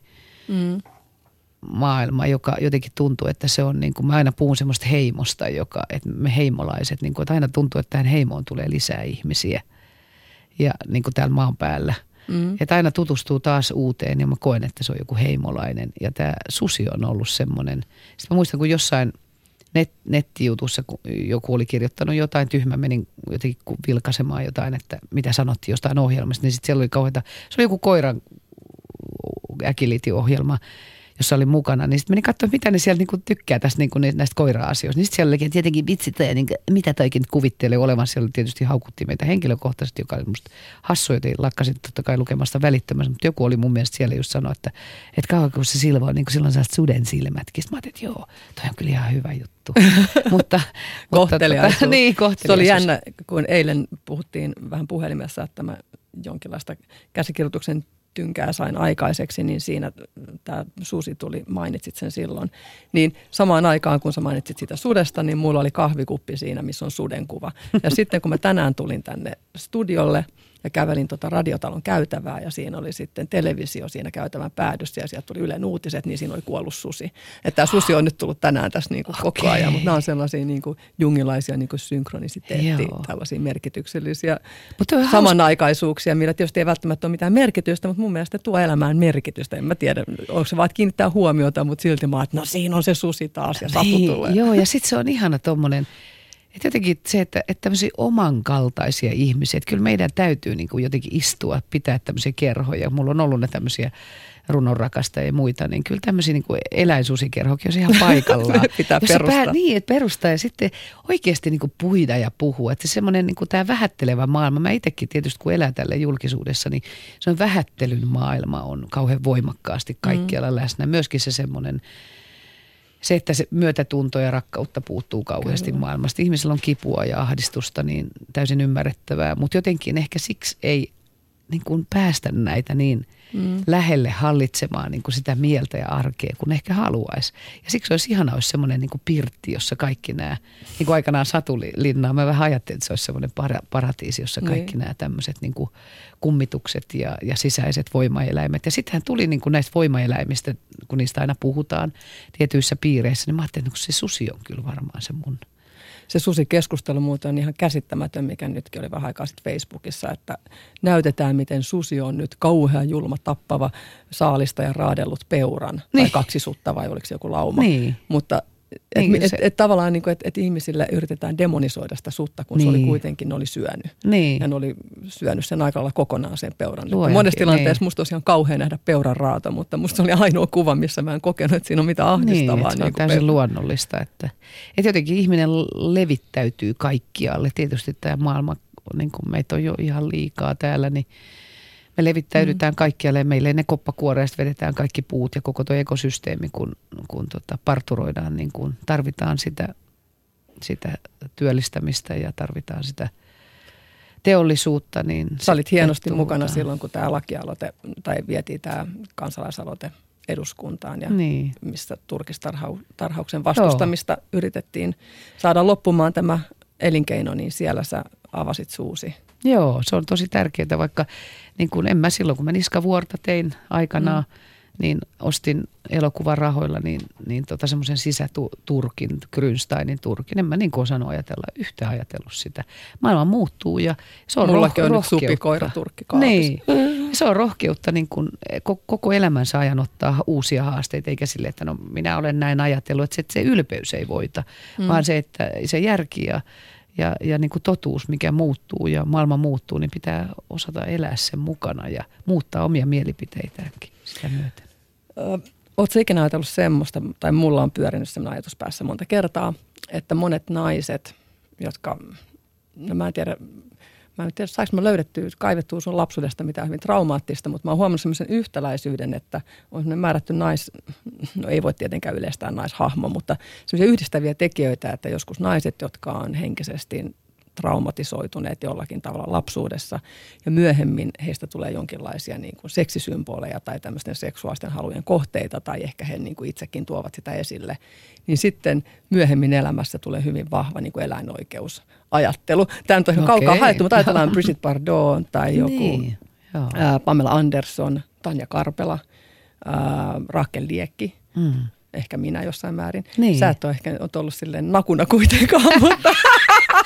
C: mm. maailma, joka jotenkin tuntuu, että se on niin kuin, mä aina puhun semmoista heimosta, joka, että me heimolaiset, niin kuin, että aina tuntuu, että tähän heimoon tulee lisää ihmisiä ja niin kuin täällä maan päällä. Mm. Että aina tutustuu taas uuteen ja mä koen, että se on joku heimolainen. Ja tämä susi on ollut semmoinen. Sitten mä muistan, kun jossain – net, nettijutussa, kun joku oli kirjoittanut jotain tyhmä, menin jotenkin vilkaisemaan jotain, että mitä sanottiin jostain ohjelmasta, niin sitten siellä oli kauheita, se oli joku koiran äkilitiohjelma, jossa oli mukana, niin sitten menin katsomaan, mitä ne siellä niinku tykkää tästä niinku näistä koira-asioista. Niin sitten siellä olikin tietenkin vitsit ja niin, mitä toikin kuvittelee olevan. Siellä tietysti haukutti meitä henkilökohtaisesti, joka oli musta hassu, joten lakkasin totta kai lukemasta välittömästi. Mutta joku oli mun mielestä siellä just sanoi, että, että kauan kun se silva on, niin kuin silloin saa suden silmätkin. Sitten mä ajattelin, että joo, toi on kyllä ihan hyvä juttu. mutta,
B: kohteliaisuus.
C: Tota, niin, kohteliaisuus.
B: Se oli jännä, kun eilen puhuttiin vähän puhelimessa, että mä jonkinlaista käsikirjoituksen tynkää sain aikaiseksi, niin siinä tämä susi tuli, mainitsit sen silloin. Niin samaan aikaan, kun sä mainitsit sitä sudesta, niin mulla oli kahvikuppi siinä, missä on sudenkuva. Ja sitten kun mä tänään tulin tänne studiolle – ja kävelin tota radiotalon käytävää ja siinä oli sitten televisio siinä käytävän päädyssä ja sieltä tuli Ylen uutiset, niin siinä oli kuollut susi. Että tämä susi on nyt tullut tänään tässä niin kuin okay. koko ajan, mutta nämä on sellaisia niin kuin jungilaisia niin kuin synkronisiteettia, tällaisia merkityksellisiä mutta samanaikaisuuksia, millä tietysti ei välttämättä ole mitään merkitystä, mutta mun mielestä tuo elämään merkitystä. En mä tiedä, onko se vaan kiinnittää huomiota, mutta silti mä että no siinä on se susi taas ja sapu niin, tulee.
C: Joo, ja sitten se on ihana tuommoinen että jotenkin se, että, että tämmöisiä omankaltaisia ihmisiä, että kyllä meidän täytyy niin kuin jotenkin istua, pitää tämmöisiä kerhoja. Mulla on ollut ne tämmöisiä runonrakasta ja muita, niin kyllä tämmöisiä niin kuin eläinsusikerhokin on ihan paikallaan.
B: Pitää perustaa. Pää,
C: niin, että perustaa ja sitten oikeasti niin kuin puida ja puhua. Että se semmoinen niin kuin tämä vähättelevä maailma, mä itsekin tietysti kun elän tälle julkisuudessa, niin se on vähättelyn maailma on kauhean voimakkaasti kaikkialla mm. läsnä. Myöskin se semmoinen se, että se myötätunto ja rakkautta puuttuu kauheasti Kyllä. maailmasta. Ihmisillä on kipua ja ahdistusta, niin täysin ymmärrettävää. Mutta jotenkin ehkä siksi ei niin kuin päästä näitä niin mm. lähelle hallitsemaan niin kuin sitä mieltä ja arkea, kun ehkä haluaisi. Ja siksi olisi ihana, olisi semmoinen niin pirtti, jossa kaikki nämä, niin kuin aikanaan Satulinnaa, mä vähän ajattelin, että se olisi semmoinen para, paratiisi, jossa niin. kaikki niin. nämä tämmöiset niin kuin kummitukset ja, ja sisäiset voimaeläimet. Ja sittenhän tuli niin kuin näistä voimaeläimistä, kun niistä aina puhutaan tietyissä piireissä, niin mä ajattelin, että se susi on kyllä varmaan se mun –
B: se susikeskustelu muuten on ihan käsittämätön, mikä nytkin oli vähän aikaa sitten Facebookissa, että näytetään, miten susi on nyt kauhean julma, tappava saalista ja raadellut peuran. Niin. Tai kaksi sutta vai oliko se joku lauma.
C: Niin.
B: Mutta niin, et, et, et tavallaan niin että et ihmisille yritetään demonisoida sitä sutta, kun niin. se oli niin. kuitenkin, ne oli syönyt.
C: Niin.
B: Ja ne oli syönyt sen aikalla kokonaan sen peuran. Luojankin, monessa tilanteessa niin. musta tosiaan kauhean nähdä peuran raata, mutta musta oli ainoa kuva, missä mä en kokenut, että siinä on mitään ahdistavaa. Niin,
C: se on niin täysin peura. luonnollista, että, että jotenkin ihminen levittäytyy kaikkialle. Tietysti tämä maailma, niin kuin meitä on jo ihan liikaa täällä, niin me levittäydytään mm. kaikkialle meille ne koppakuoreista vedetään kaikki puut ja koko tuo ekosysteemi, kun, kun tota parturoidaan, niin kun tarvitaan sitä, sitä työllistämistä ja tarvitaan sitä teollisuutta. Niin
B: Sä olit hienosti
C: sitten
B: mukana silloin, kun tämä lakialoite, tai vietiin tämä kansalaisaloite eduskuntaan ja
C: Niin.
B: missä turkistarhauksen vastustamista Joo. yritettiin saada loppumaan tämä elinkeino, niin siellä sä avasit suusi.
C: Joo, se on tosi tärkeää, vaikka niin kun en mä silloin, kun mä niskavuorta tein aikanaan, mm. niin ostin elokuvan rahoilla niin, niin tota semmoisen sisäturkin, Grünsteinin turkin. En mä niin kuin osannut ajatella, yhtään ajatellut sitä. Maailma muuttuu ja se on
B: Mullakin
C: roh-
B: on nyt
C: rohkeutta.
B: supikoira turkki kaapissa.
C: Niin, se on rohkeutta niin kuin ko- koko elämänsä ajan ottaa uusia haasteita, eikä sille, että no minä olen näin ajatellut, että se, että se ylpeys ei voita, mm. vaan se, että se järki ja, ja, ja niin kuin totuus, mikä muuttuu ja maailma muuttuu, niin pitää osata elää sen mukana ja muuttaa omia mielipiteitäänkin sitä myöten.
B: Oletko ikinä ajatellut semmoista, tai mulla on pyörinyt semmoinen ajatus päässä monta kertaa, että monet naiset, jotka, no mä en tiedä, mä en tiedä saanko mä löydettyä, kaivettua sun lapsuudesta mitään hyvin traumaattista, mutta mä oon huomannut semmoisen yhtäläisyyden, että on semmoinen määrätty nais, no ei voi tietenkään yleistää naishahmo, mutta semmoisia yhdistäviä tekijöitä, että joskus naiset, jotka on henkisesti traumatisoituneet jollakin tavalla lapsuudessa ja myöhemmin heistä tulee jonkinlaisia niin kuin seksisymboleja tai tämmöisten seksuaalisten halujen kohteita tai ehkä he niin kuin itsekin tuovat sitä esille, niin sitten myöhemmin elämässä tulee hyvin vahva niin kuin eläinoikeusajattelu. Tämä on ihan
C: Okei.
B: kaukaa haettu, mutta ajatellaan Brigitte Bardot tai joku
C: Niin,
B: ää, Pamela Anderson, Tanja Karpela, ää, Rakel Liekki,
C: Mm.
B: ehkä minä jossain määrin.
C: Niin.
B: Sä et ole ehkä ollut silleen nakuna kuitenkaan, mutta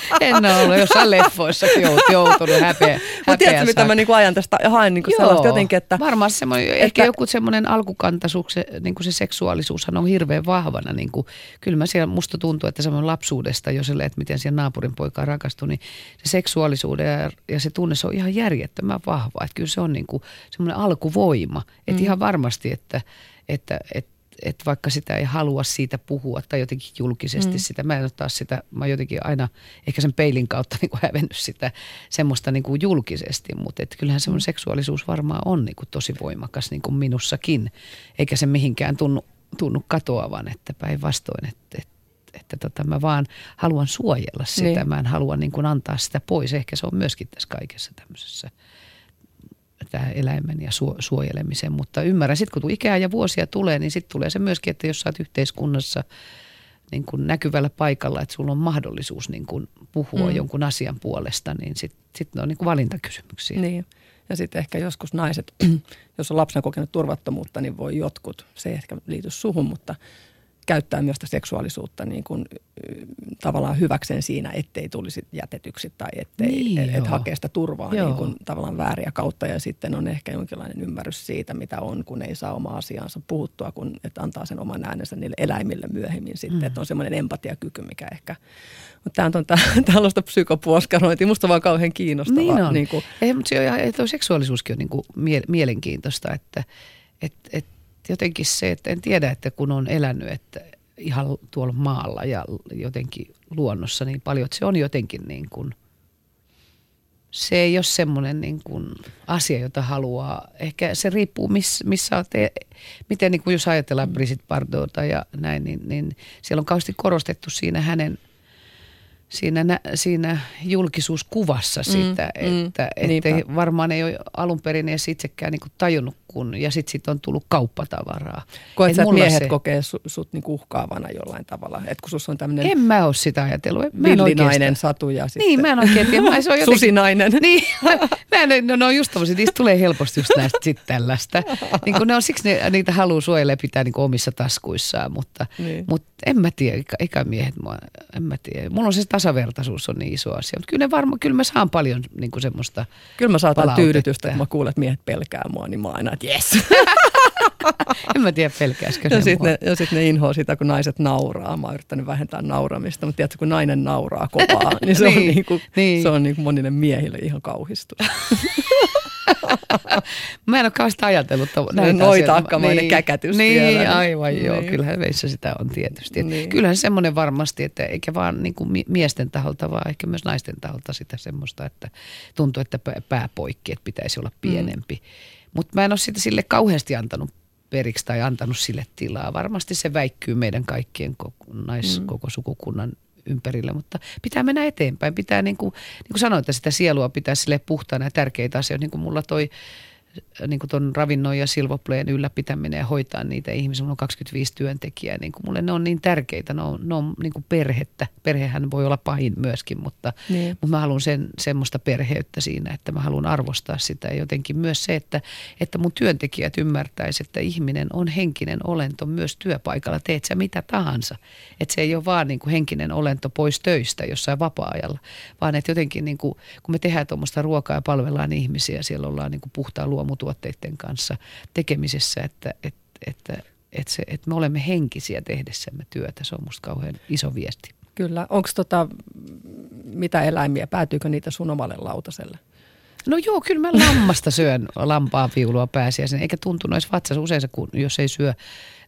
C: En ole ollut jossain leffoissakin jout- joutunut häpeä,
B: Mutta tiedätkö, mitä mä niinku ajan tästä, haen niinku sellaista jotenkin, että
C: Varmaan semmoinen,
B: että-
C: ehkä joku semmoinen alkukantaisuus, se, niin kuin se seksuaalisuushan on hirveän vahvana. Niin kuin, kyllä mä siellä, musta tuntuu, että semmoinen lapsuudesta, jos sille, että miten siihen naapurin poikaan rakastui, niin se seksuaalisuuden ja, ja se tunne, se on ihan järjettömän vahva. Että kyllä se on niin kuin semmoinen alkuvoima. Että
B: Mm.
C: ihan varmasti, että, että, että että vaikka sitä ei halua siitä puhua tai jotenkin julkisesti mm. sitä, mä en ole taas sitä, mä oon jotenkin aina ehkä sen peilin kautta niin kuin hävennyt sitä semmoista niin kuin julkisesti, mutta että kyllähän semmoinen seksuaalisuus varmaan on niin kuin tosi voimakas niin kuin minussakin, eikä se mihinkään tunnu, tunnu katoavan, että päinvastoin, että, että että tota, mä vaan haluan suojella sitä,
B: niin.
C: mä en halua niin kuin antaa sitä pois. Ehkä se on myöskin tässä kaikessa tämmöisessä tämä eläimen ja suo- suojelemisen, mutta ymmärrän, sitten kun ikää ja vuosia tulee, niin sitten tulee se myöskin, että jos sä oot yhteiskunnassa niin kuin näkyvällä paikalla, että sulla on mahdollisuus niin kuin puhua
B: Mm.
C: mm. jonkun asian puolesta, niin sitten sit ne on niin kuin valintakysymyksiä.
B: Niin. Ja sitten ehkä joskus naiset, jos on lapsena kokenut turvattomuutta, niin voi jotkut, se ei ehkä liity suhun, mutta käyttää myös seksuaalisuutta niin kuin, tavallaan hyväkseen siinä, ettei tulisi jätetyksi tai ettei
C: Niin,
B: et, et
C: joo.
B: hakee sitä turvaa
C: Joo.
B: niin kuin, tavallaan vääriä kautta. Ja sitten on ehkä jonkinlainen ymmärrys siitä, mitä on, kun ei saa omaa asiaansa puhuttua, kun että antaa sen oman äänensä niille eläimille myöhemmin sitten. Mm. Että on semmoinen empatiakyky, mikä ehkä... Mutta tämä on tää- tällaista psykopuoskarointia. Musta vaan kauhean kiinnostavaa.
C: Niin on.
B: Niin kuin,
C: Ei, mutta se on, seksuaalisuuskin on niin kuin mie- mielenkiintoista, että et, et jotenkin se, että en tiedä, että kun on elänyt että ihan tuolla maalla ja jotenkin luonnossa niin paljon, että se on jotenkin niin kuin, se ei ole semmoinen niin kuin asia, jota haluaa. Ehkä se riippuu, miss, missä olet, e- miten niin kuin jos ajatellaan Brigitte Bardota ja näin, niin, niin siellä on kauheasti korostettu siinä hänen siinä, nä- siinä julkisuuskuvassa sitä,
B: Mm, mm,
C: että ettei, varmaan ei ole alun perin edes itsekään niin tajunnut, kun, ja sitten sit on tullut kauppatavaraa.
B: Koet
C: Et
B: sä, miehet
C: se-
B: kokee su, sut niinku uhkaavana jollain tavalla? Että kun on tämmöinen
C: En mä ole sitä ajatellut. Mä en
B: villinainen
C: oikeastaan-
B: satu ja sitten
C: Niin, mä en oikein tiedä. Mä, se on jotenkin,
B: susinainen.
C: Niin, mä en, no, ne on just tommosia, niistä tulee helposti just näistä sit tällaista. Niin kun ne on, siksi ne, niitä haluaa suojella ja pitää niin omissa taskuissaan, mutta,
B: Niin.
C: mutta en mä tiedä, eikä, eikä miehet, mua, en mä tiedä. Mulla on se tasavertaisuus on niin iso asia, mutta kyllä, ne varma, kyllä mä saan paljon niin kuin semmoista,
B: Kyllä mä
C: palautetta.
B: tyydytystä, että mä kuulen, että miehet pelkää mua, niin mä aina, että jes.
C: en mä tiedä pelkääskö
B: Ja sitten
C: mua.
B: ne, ja sit ne inhoaa sitä, kun naiset nauraa. Mä oon yrittänyt vähentää nauramista, mutta tiedätkö, kun nainen nauraa kovaa, niin se on,
C: Niin,
B: niinku,
C: niin.
B: se on niinku monille miehille ihan kauhistus.
C: Mä en ole kauheasti ajatellut. näitä
B: noita-akkamainen
C: asioita.
B: käkätys
C: Niin,
B: vielä, niin-
C: aivan joo.
B: niin.
C: Kyllähän meissä sitä on tietysti.
B: Niin.
C: Niin. Kyllähän semmoinen varmasti, että eikä vaan niin kuin mi- miesten taholta, vaan ehkä myös naisten taholta sitä semmoista, että tuntuu, että pää- poikki, että pitäisi olla pienempi. Mm. Mutta mä en ole sitä sille kauheasti antanut periksi tai antanut sille tilaa. Varmasti se väikkyy meidän kaikkien koko, nais, mm. koko sukukunnan ympärillä, mutta pitää mennä eteenpäin. Pitää, niin kuin, niin kuin sanoin, että sitä sielua pitää sille puhtaana ja tärkeitä asioita, niin kuin mulla toi niin kuin ton ravinnon ja silvopleen ylläpitäminen ja hoitaa niitä ihmisiä. Mulla on 25 työntekijää. Niin kuin mulle ne on niin tärkeitä. Ne on, ne on niin kuin perhettä. Perhehän voi olla pahin myöskin, mutta, niin. mutta mä haluan sen, semmoista perheyttä siinä, että mä haluan arvostaa sitä. Ja jotenkin myös se, että, että mun työntekijät ymmärtäisivät, että ihminen on henkinen olento myös työpaikalla. Teet sä mitä tahansa. Että se ei ole vaan niin kuin henkinen olento pois töistä jossain vapaa-ajalla, vaan että jotenkin niin kuin, kun me tehdään tuommoista ruokaa ja palvellaan ihmisiä, siellä ollaan niin kuin puhtaan luomutuotteiden kanssa tekemisessä, että, että, että, että, se, että me olemme henkisiä tehdessämme työtä. Se on musta kauhean iso viesti.
B: Kyllä. Onko tota, mitä eläimiä, päätyykö niitä sun omalle lautaselle?
C: No joo, kyllä mä lammasta syön lampaa viulua pääsiäisen, eikä tuntunut edes vatsassa. Usein se, kun, jos ei syö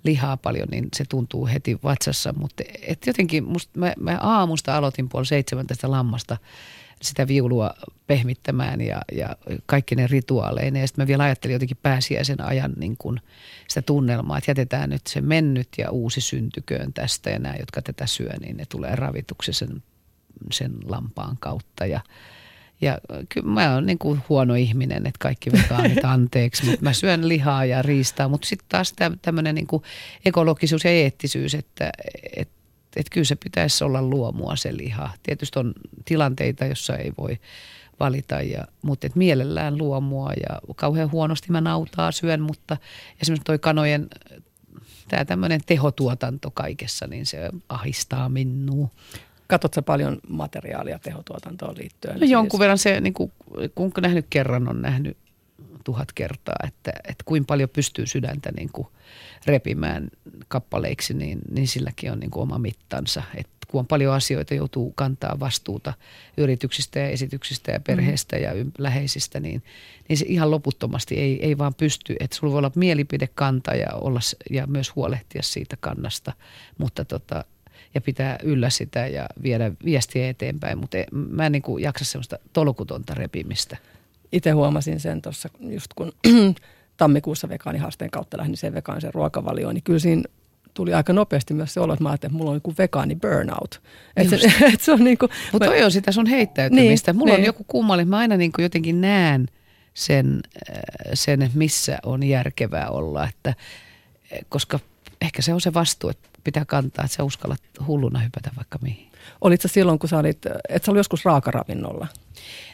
C: lihaa paljon, niin se tuntuu heti vatsassa. Mutta et jotenkin musta, mä, mä aamusta aloitin puoli seitsemän tästä lammasta sitä viulua pehmittämään ja, ja kaikki ne rituaaleine. Ja sitten mä vielä ajattelin jotenkin pääsiäisen ajan niin kun sitä tunnelmaa, että jätetään nyt se mennyt ja uusi syntyköön tästä. Ja nämä, jotka tätä syö, niin ne tulee ravituksi sen, sen lampaan kautta. Ja, ja kyllä mä oon niin kuin huono ihminen, että kaikki vegaanit anteeksi, mutta mä syön lihaa ja riistaa. Mutta sitten taas tämmöinen niin ekologisuus ja eettisyys, että, että että kyllä se pitäisi olla luomua se liha. Tietysti on tilanteita, jossa ei voi valita, ja, mutta et mielellään luomua ja kauhean huonosti mä nautaa syön, mutta esimerkiksi toi kanojen tämä tämmöinen tehotuotanto kaikessa, niin se ahistaa minua.
B: Katsotko paljon materiaalia tehotuotantoon liittyen?
C: No siis? jonkun verran se, niin kuin, kun nähnyt kerran, on nähnyt tuhat kertaa, että, että kuinka paljon pystyy sydäntä niin kuin repimään kappaleiksi, niin, niin silläkin on niin kuin oma mittansa. että kun on paljon asioita, joutuu kantaa vastuuta yrityksistä ja esityksistä ja perheestä mm. ja läheisistä, niin, niin se ihan loputtomasti ei, ei vaan pysty. Että sulla voi olla mielipidekanta ja, olla, ja myös huolehtia siitä kannasta, mutta tota, ja pitää yllä sitä ja viedä viestiä eteenpäin, mutta mä en niin kuin jaksa semmoista tolkutonta repimistä
B: itse huomasin sen tuossa just kun tammikuussa vegaanihaasteen kautta lähdin sen vegaanisen ruokavalioon, niin kyllä siinä tuli aika nopeasti myös se olo, että mä ajattelin, että mulla on niin vegaani burnout. Et se, et se on niin kuin,
C: Mutta toi on sitä sun heittäytymistä. Niin, mulla niin. on joku kummallinen, mä aina niin kuin jotenkin näen sen, äh, sen, että missä on järkevää olla, että koska ehkä se on se vastuu, että pitää kantaa, että sä uskallat hulluna hypätä vaikka mihin.
B: Olitko silloin, kun sä olit, että sä oli joskus raakaravinnolla?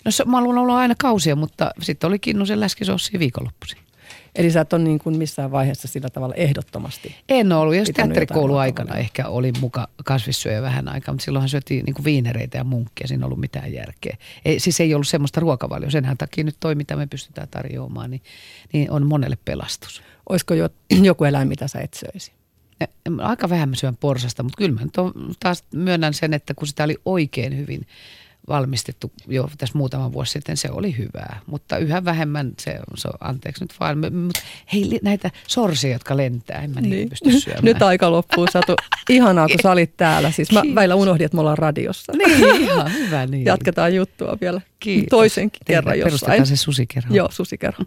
C: No se, mä ollut aina kausia, mutta sitten oli kinnusen läskisossi viikonloppuisin.
B: Eli sä et ole niin kuin missään vaiheessa sillä tavalla ehdottomasti?
C: En ollut. Jos teatterikouluaikana ehkä oli muka kasvissyöjä vähän aikaa, mutta silloinhan syötiin niin kuin viinereitä ja munkkia. Siinä ei ollut mitään järkeä. Ei, siis ei ollut semmoista ruokavalioa. Senhän takia nyt toi, mitä me pystytään tarjoamaan, niin, niin on monelle pelastus.
B: Olisiko jo, joku eläin, mitä sä et söisi?
C: Aika vähän mä syön porsasta, mutta kyllä mä taas myönnän sen, että kun sitä oli oikein hyvin valmistettu jo tässä muutama vuosi sitten, se oli hyvää. Mutta yhä vähemmän se, se anteeksi nyt vaan, mutta hei näitä sorsia, jotka lentää, en mä niin. pysty syömään.
B: Nyt aika loppuu, Satu. Ihanaa, kun sä olit täällä. Siis mä väillä unohdin, että me ollaan radiossa.
C: Niin, ihan hyvä niin.
B: Jatketaan juttua vielä Kiitos. toisenkin kerran
C: jossain. Perustetaan se susikerho.
B: Joo, susikerho.